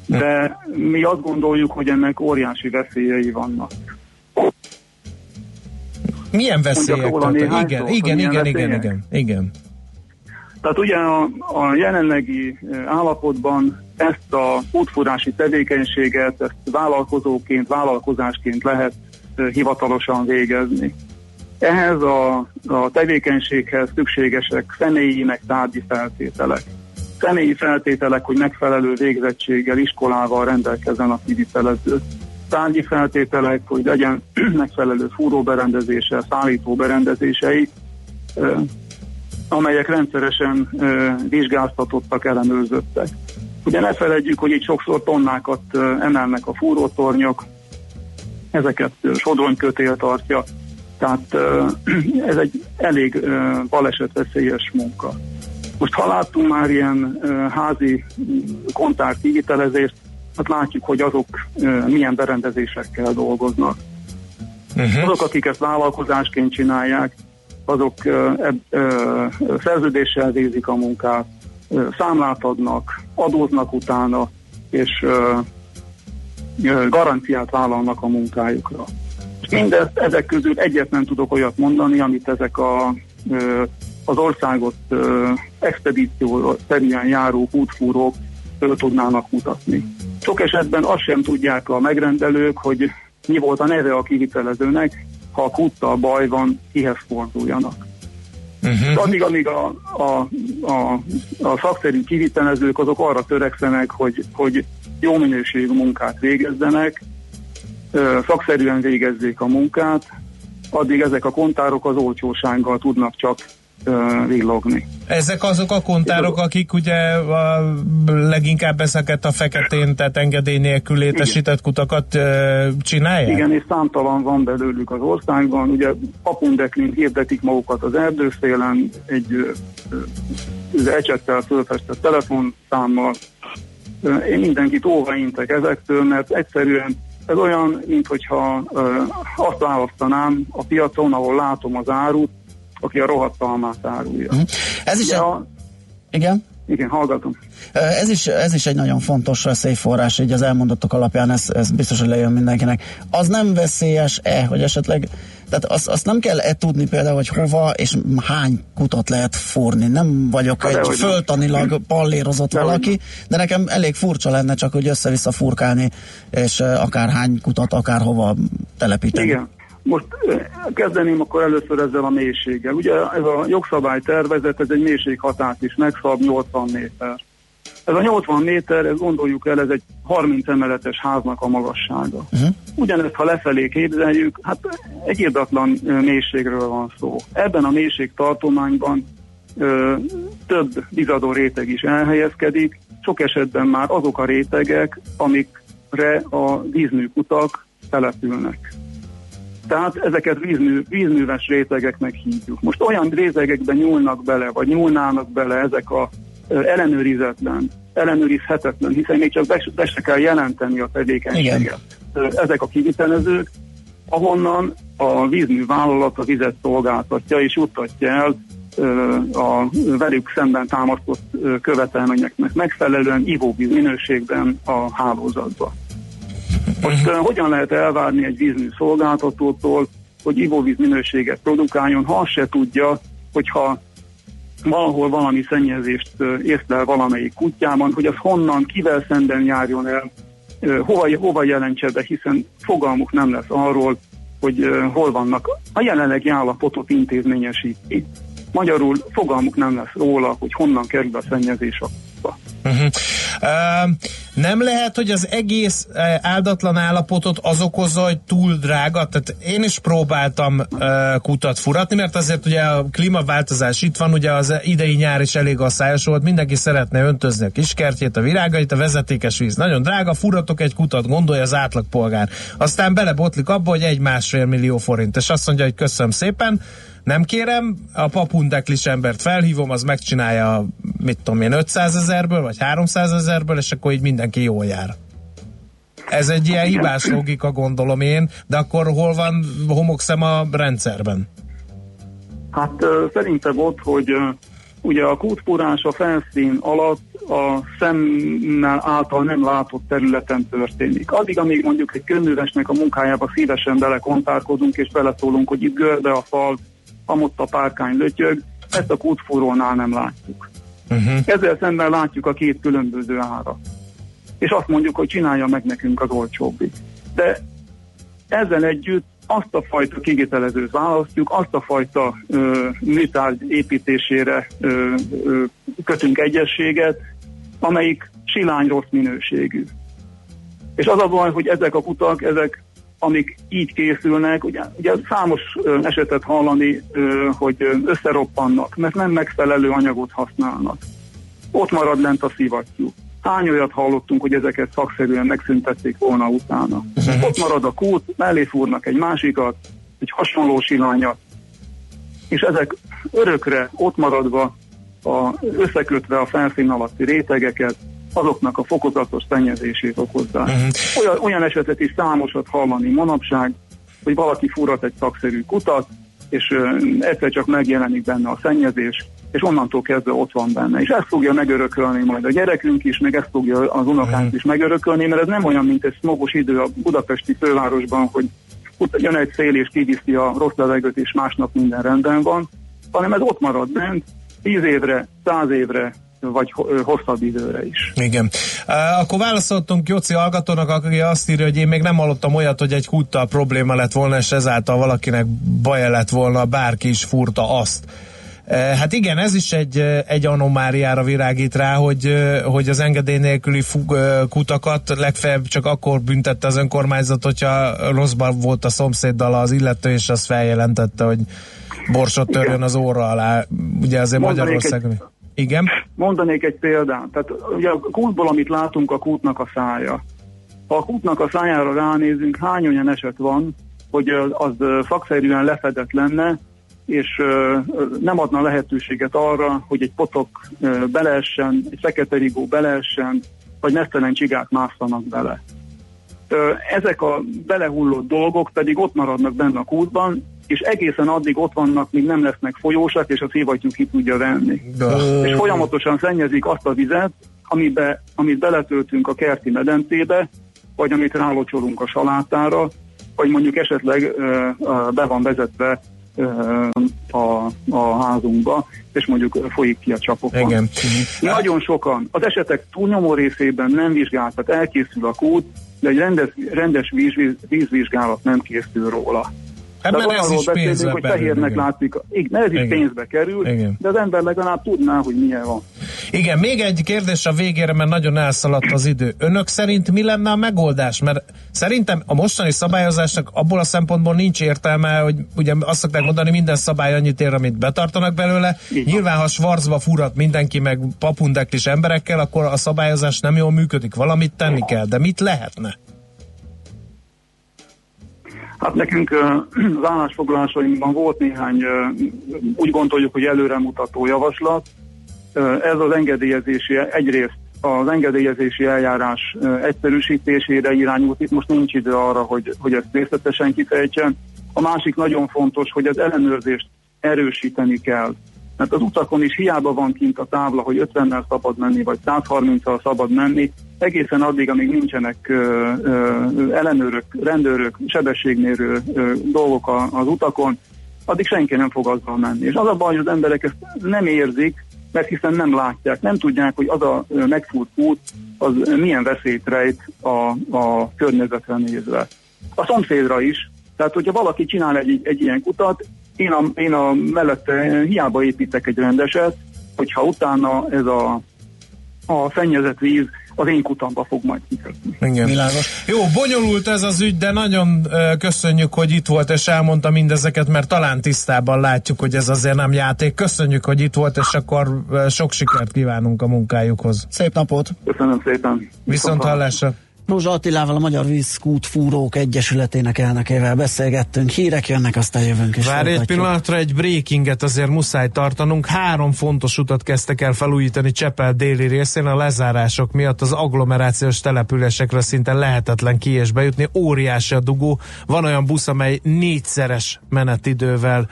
De mi azt gondoljuk, hogy ennek óriási veszélyei vannak. Milyen veszélyek? Igen, igen, igen, igen, veszélyek? igen, igen. Tehát ugye a, a jelenlegi állapotban ezt a útfúrási tevékenységet, ezt vállalkozóként, vállalkozásként lehet eh, hivatalosan végezni. Ehhez a, a tevékenységhez szükségesek személyi meg tárgyi feltételek. Személyi feltételek, hogy megfelelő végzettséggel, iskolával rendelkezzen a kivitelező. Tárgyi feltételek, hogy legyen megfelelő fúróberendezése, szállító berendezései, amelyek rendszeresen vizsgáztatottak, ellenőrzöttek. Ugye ne felejtjük, hogy itt sokszor tonnákat emelnek a fúrótornyok, ezeket sodronykötél tartja, tehát ez egy elég balesetveszélyes munka. Most ha láttunk már ilyen házi kontár kivitelezést, hát látjuk, hogy azok milyen berendezésekkel dolgoznak. Uh-huh. Azok, akik ezt vállalkozásként csinálják, azok eb- ö, szerződéssel végzik a munkát, ö, számlát adnak, adóznak utána, és ö, ö, garanciát vállalnak a munkájukra. És mindezt ezek közül egyet nem tudok olyat mondani, amit ezek a, az országot ö, expedíció szerűen járó útfúrók föl tudnának mutatni. Sok esetben azt sem tudják a megrendelők, hogy mi volt a neve a kivitelezőnek, ha a kuttal baj van, kihez forduljanak. Uh-huh. Addig, amíg a, a, a, a szakszerű kivitelezők azok arra törekszenek, hogy, hogy jó minőségű munkát végezzenek, szakszerűen végezzék a munkát, addig ezek a kontárok az olcsósággal tudnak csak villogni. Ezek azok a kontárok, akik ugye a, leginkább ezeket a feketén, tehát engedély nélkül létesített kutakat csinálják? Igen, és számtalan van belőlük az országban. Ugye papundeklin hirdetik magukat az erdőszélen, egy ecsettel fölfestett telefonszámmal. Én mindenkit óvaintek ezektől, mert egyszerűen ez olyan, mintha azt választanám a piacon, ahol látom az árut, aki a rohadt almát árulja. Mhm. Ez is De a, Igen? igen, hallgatom. Ez is, ez is egy nagyon fontos széfforrás, így az elmondottak alapján ez, ez biztos, hogy lejön mindenkinek. Az nem veszélyes-e, hogy esetleg, tehát azt, azt nem kell-e tudni például, hogy hova és hány kutat lehet fúrni. Nem vagyok Hát egy föltanilag pallérozott Dehogy valaki, de nekem elég furcsa lenne csak, hogy össze-vissza furkálni, és akár hány kutat, akár hova telepíteni. Igen. Most kezdeném akkor először ezzel a mélységgel. Ugye ez a jogszabály tervezet, ez egy mélységhatárt is megszab 80 méter. Ez a 80 méter, ez gondoljuk el, ez egy 30 emeletes háznak a magassága. Uh-huh. Ugyanezt, ha lefelé képzeljük, hát egy irdatlan mélységről van szó. Ebben a mélységtartományban ö, több bizadó réteg is elhelyezkedik, sok esetben már azok a rétegek, amikre a vízműkutak települnek. Tehát ezeket vízmű, vízműves rétegeknek hívjuk. Most olyan rétegekben nyúlnak bele, vagy nyúlnának bele ezek a ellenőrizetlen, ellenőrizhetetlen, hiszen még csak be, be se kell jelenteni a tevékenységet. Ezek a kivitelezők, ahonnan a vízmű vállalat a vizet szolgáltatja és juttatja el a velük szemben támasztott követelményeknek megfelelően ivóvíz minőségben a hálózatba. Most uh, hogyan lehet elvárni egy vízmű szolgáltatótól, hogy ivóvíz minőséget produkáljon, ha azt se tudja, hogyha valahol valami szennyezést észlel valamelyik kutyában, hogy az honnan, kivel szemben járjon el, hova, hova jelentse be, hiszen fogalmuk nem lesz arról, hogy hol vannak. A jelenlegi állapotot intézményesíti. Magyarul fogalmuk nem lesz róla, hogy honnan kerül a szennyezés a Uh-huh. Uh, nem lehet, hogy az egész uh, áldatlan állapotot az okozza, hogy túl drága? Tehát én is próbáltam kutat furatni, mert azért ugye a klímaváltozás itt van, ugye az idei nyár is elég asszályos volt, mindenki szeretne öntözni a kiskertjét, a virágait, a vezetékes víz nagyon drága, furatok egy kutat, gondolja az átlagpolgár. Aztán belebotlik abba, hogy egy másfél millió forint, és azt mondja, hogy köszönöm szépen, nem kérem, a papundeklis embert felhívom, az megcsinálja, mit tudom én, 500 ezerből, vagy 300 ezerből, és akkor így mindenki jól jár. Ez egy ilyen hibás logika, gondolom én, de akkor hol van homokszem a rendszerben? Hát szerintem ott, hogy ugye a kútpurás a felszín alatt a szemmel által nem látott területen történik. Addig, amíg mondjuk egy könyvesnek a munkájába szívesen belekontárkodunk és beleszólunk, hogy itt görbe a fal, amott a párkány lötyög, ezt a kútfúrónál nem látjuk. Uh-huh. Ezzel szemben látjuk a két különböző árat. És azt mondjuk, hogy csinálja meg nekünk az olcsóbbit. De ezzel együtt azt a fajta kivitelezőt választjuk, azt a fajta ö, műtárgy építésére ö, ö, kötünk egyességet, amelyik silány rossz minőségű. És az a baj, hogy ezek a kutak, ezek amik így készülnek, ugye, ugye számos esetet hallani, hogy összeroppannak, mert nem megfelelő anyagot használnak. Ott marad lent a szivattyú. Hány olyat hallottunk, hogy ezeket szakszerűen megszüntették volna utána. Ott marad a kút, mellé fúrnak egy másikat, egy hasonló silányat, és ezek örökre ott maradva, a, összekötve a felszín alatti rétegeket, azoknak a fokozatos szennyezését okozzák. Mhm. Olyan, olyan esetet is számosat hallani manapság, hogy valaki fúrat egy szakszerű kutat, és egyszer csak megjelenik benne a szennyezés, és onnantól kezdve ott van benne. És ezt fogja megörökölni majd a gyerekünk is, meg ezt fogja az unokánk is megörökölni, mert ez nem olyan, mint egy smogos idő a budapesti fővárosban, hogy jön egy szél és kiviszi a rossz levegőt, és másnap minden rendben van, hanem ez ott marad bent, tíz évre, száz évre, vagy hosszabb időre is. Igen. Akkor válaszoltunk Jóci hallgatónak, aki azt írja, hogy én még nem hallottam olyat, hogy egy kúttal probléma lett volna, és ezáltal valakinek baja lett volna, bárki is furta azt. Hát igen, ez is egy, egy anomáriára virágít rá, hogy, hogy az engedély nélküli fu- uh, kutakat legfeljebb csak akkor büntette az önkormányzat, hogyha rosszban volt a szomszéddal az illető, és az feljelentette, hogy borsot törjön az óra alá. Ugye azért Mondanék Magyarország... Igen. Mondanék egy példát. Tehát ugye a kútból, amit látunk, a kútnak a szája. Ha a kútnak a szájára ránézünk, hány olyan eset van, hogy az szakszerűen lefedett lenne, és nem adna lehetőséget arra, hogy egy potok beleessen, egy fekete rigó beleessen, vagy nesztelen csigák másszanak bele. Ezek a belehullott dolgok pedig ott maradnak benne a kútban, és egészen addig ott vannak, míg nem lesznek folyósak, és a szivattyú ki tudja venni. És folyamatosan szennyezik azt a vizet, amibe, amit beletöltünk a kerti medencébe, vagy amit rálocsolunk a salátára, vagy mondjuk esetleg be van vezetve a, a házunkba, és mondjuk folyik ki a csapokban. Igen. Nagyon sokan. Az esetek túlnyomó részében nem vizsgált, tehát elkészül a kút, de egy rendes, rendes víz, vízvizsgálat nem készül róla. Hát, Tehát ez is pénzbe hogy fehérnek igen. látszik, igen, ez is Igen. pénzbe kerül, Igen. de az ember legalább tudná, hogy milyen van. Igen, még egy kérdés a végére, mert nagyon elszaladt az idő. Önök szerint mi lenne a megoldás? Mert szerintem a mostani szabályozásnak abból a szempontból nincs értelme, hogy ugye azt szokták mondani, minden szabály annyit ér, amit betartanak belőle. Nyilván, ha Schwarzba furat mindenki, meg papundeklis emberekkel, akkor a szabályozás nem jól működik. Valamit tenni kell, de mit lehetne? Hát nekünk az állásfoglalásainkban volt néhány, úgy gondoljuk, hogy előremutató javaslat. Ez az engedélyezési, egyrészt az engedélyezési eljárás egyszerűsítésére irányult. Itt most nincs idő arra, hogy, hogy ezt részletesen kifejtsen. A másik nagyon fontos, hogy az ellenőrzést erősíteni kell. Mert az utakon is hiába van kint a tábla, hogy 50-nel szabad menni, vagy 130-al szabad menni, egészen addig, amíg nincsenek ö, ö, ellenőrök, rendőrök, sebességmérő ö, dolgok a, az utakon, addig senki nem fog azzal menni. És az a baj, hogy az emberek ezt nem érzik, mert hiszen nem látják, nem tudják, hogy az a megfúrt út, az milyen veszélyt rejt a, a környezetre nézve. A szomszédra is. Tehát, hogyha valaki csinál egy, egy ilyen kutat, én a, én a mellette hiába építek egy rendeset, hogyha utána ez a, a szennyezett víz az én kutamba fog majd kikötni. Igen. Világos. Jó, bonyolult ez az ügy, de nagyon köszönjük, hogy itt volt és elmondta mindezeket, mert talán tisztában látjuk, hogy ez azért nem játék. Köszönjük, hogy itt volt, és akkor sok sikert kívánunk a munkájukhoz. Szép napot! Köszönöm szépen! Viszont hallásra! Rózsa Attilával, a Magyar Vízkút Fúrók Egyesületének elnökével beszélgettünk. Hírek jönnek, aztán jövünk és Várj egy pillanatra, egy breakinget azért muszáj tartanunk. Három fontos utat kezdtek el felújítani Csepel déli részén a lezárások miatt az agglomerációs településekre szinte lehetetlen ki és bejutni. Óriási a dugó. Van olyan busz, amely négyszeres menetidővel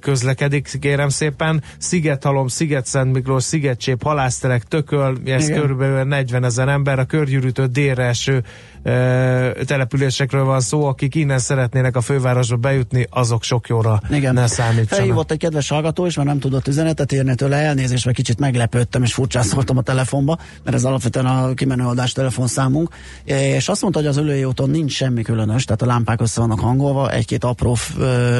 közlekedik, kérem szépen. Szigethalom, Sziget-Szent Miklós, Szigetcsép, Halásztelek, Tököl, ez Igen. körülbelül 40 ezer ember, a körgyűrűtő délre eső településekről van szó, akik innen szeretnének a fővárosba bejutni, azok sok jóra Igen. ne számítsanak. Felhívott egy kedves hallgató is, mert nem tudott üzenetet írni tőle, elnézést, mert kicsit meglepődtem, és furcsán szóltam a telefonba, mert ez alapvetően a kimenő adás telefonszámunk, és azt mondta, hogy az ülői úton nincs semmi különös, tehát a lámpák össze vannak hangolva, egy-két apró ö,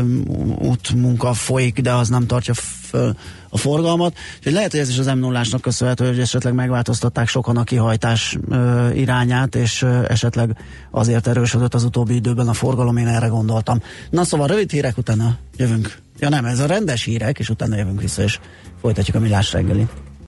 út munka folyik, de az nem tartja föl a forgalmat. Úgyhogy lehet, hogy ez is az m 0 köszönhető, hogy esetleg megváltoztatták sokan a kihajtás ö, irányát, és ö, esetleg azért erősödött az utóbbi időben a forgalom, én erre gondoltam. Na szóval rövid hírek, utána jövünk. Ja nem, ez a rendes hírek, és utána jövünk vissza, és folytatjuk a millás reggeli.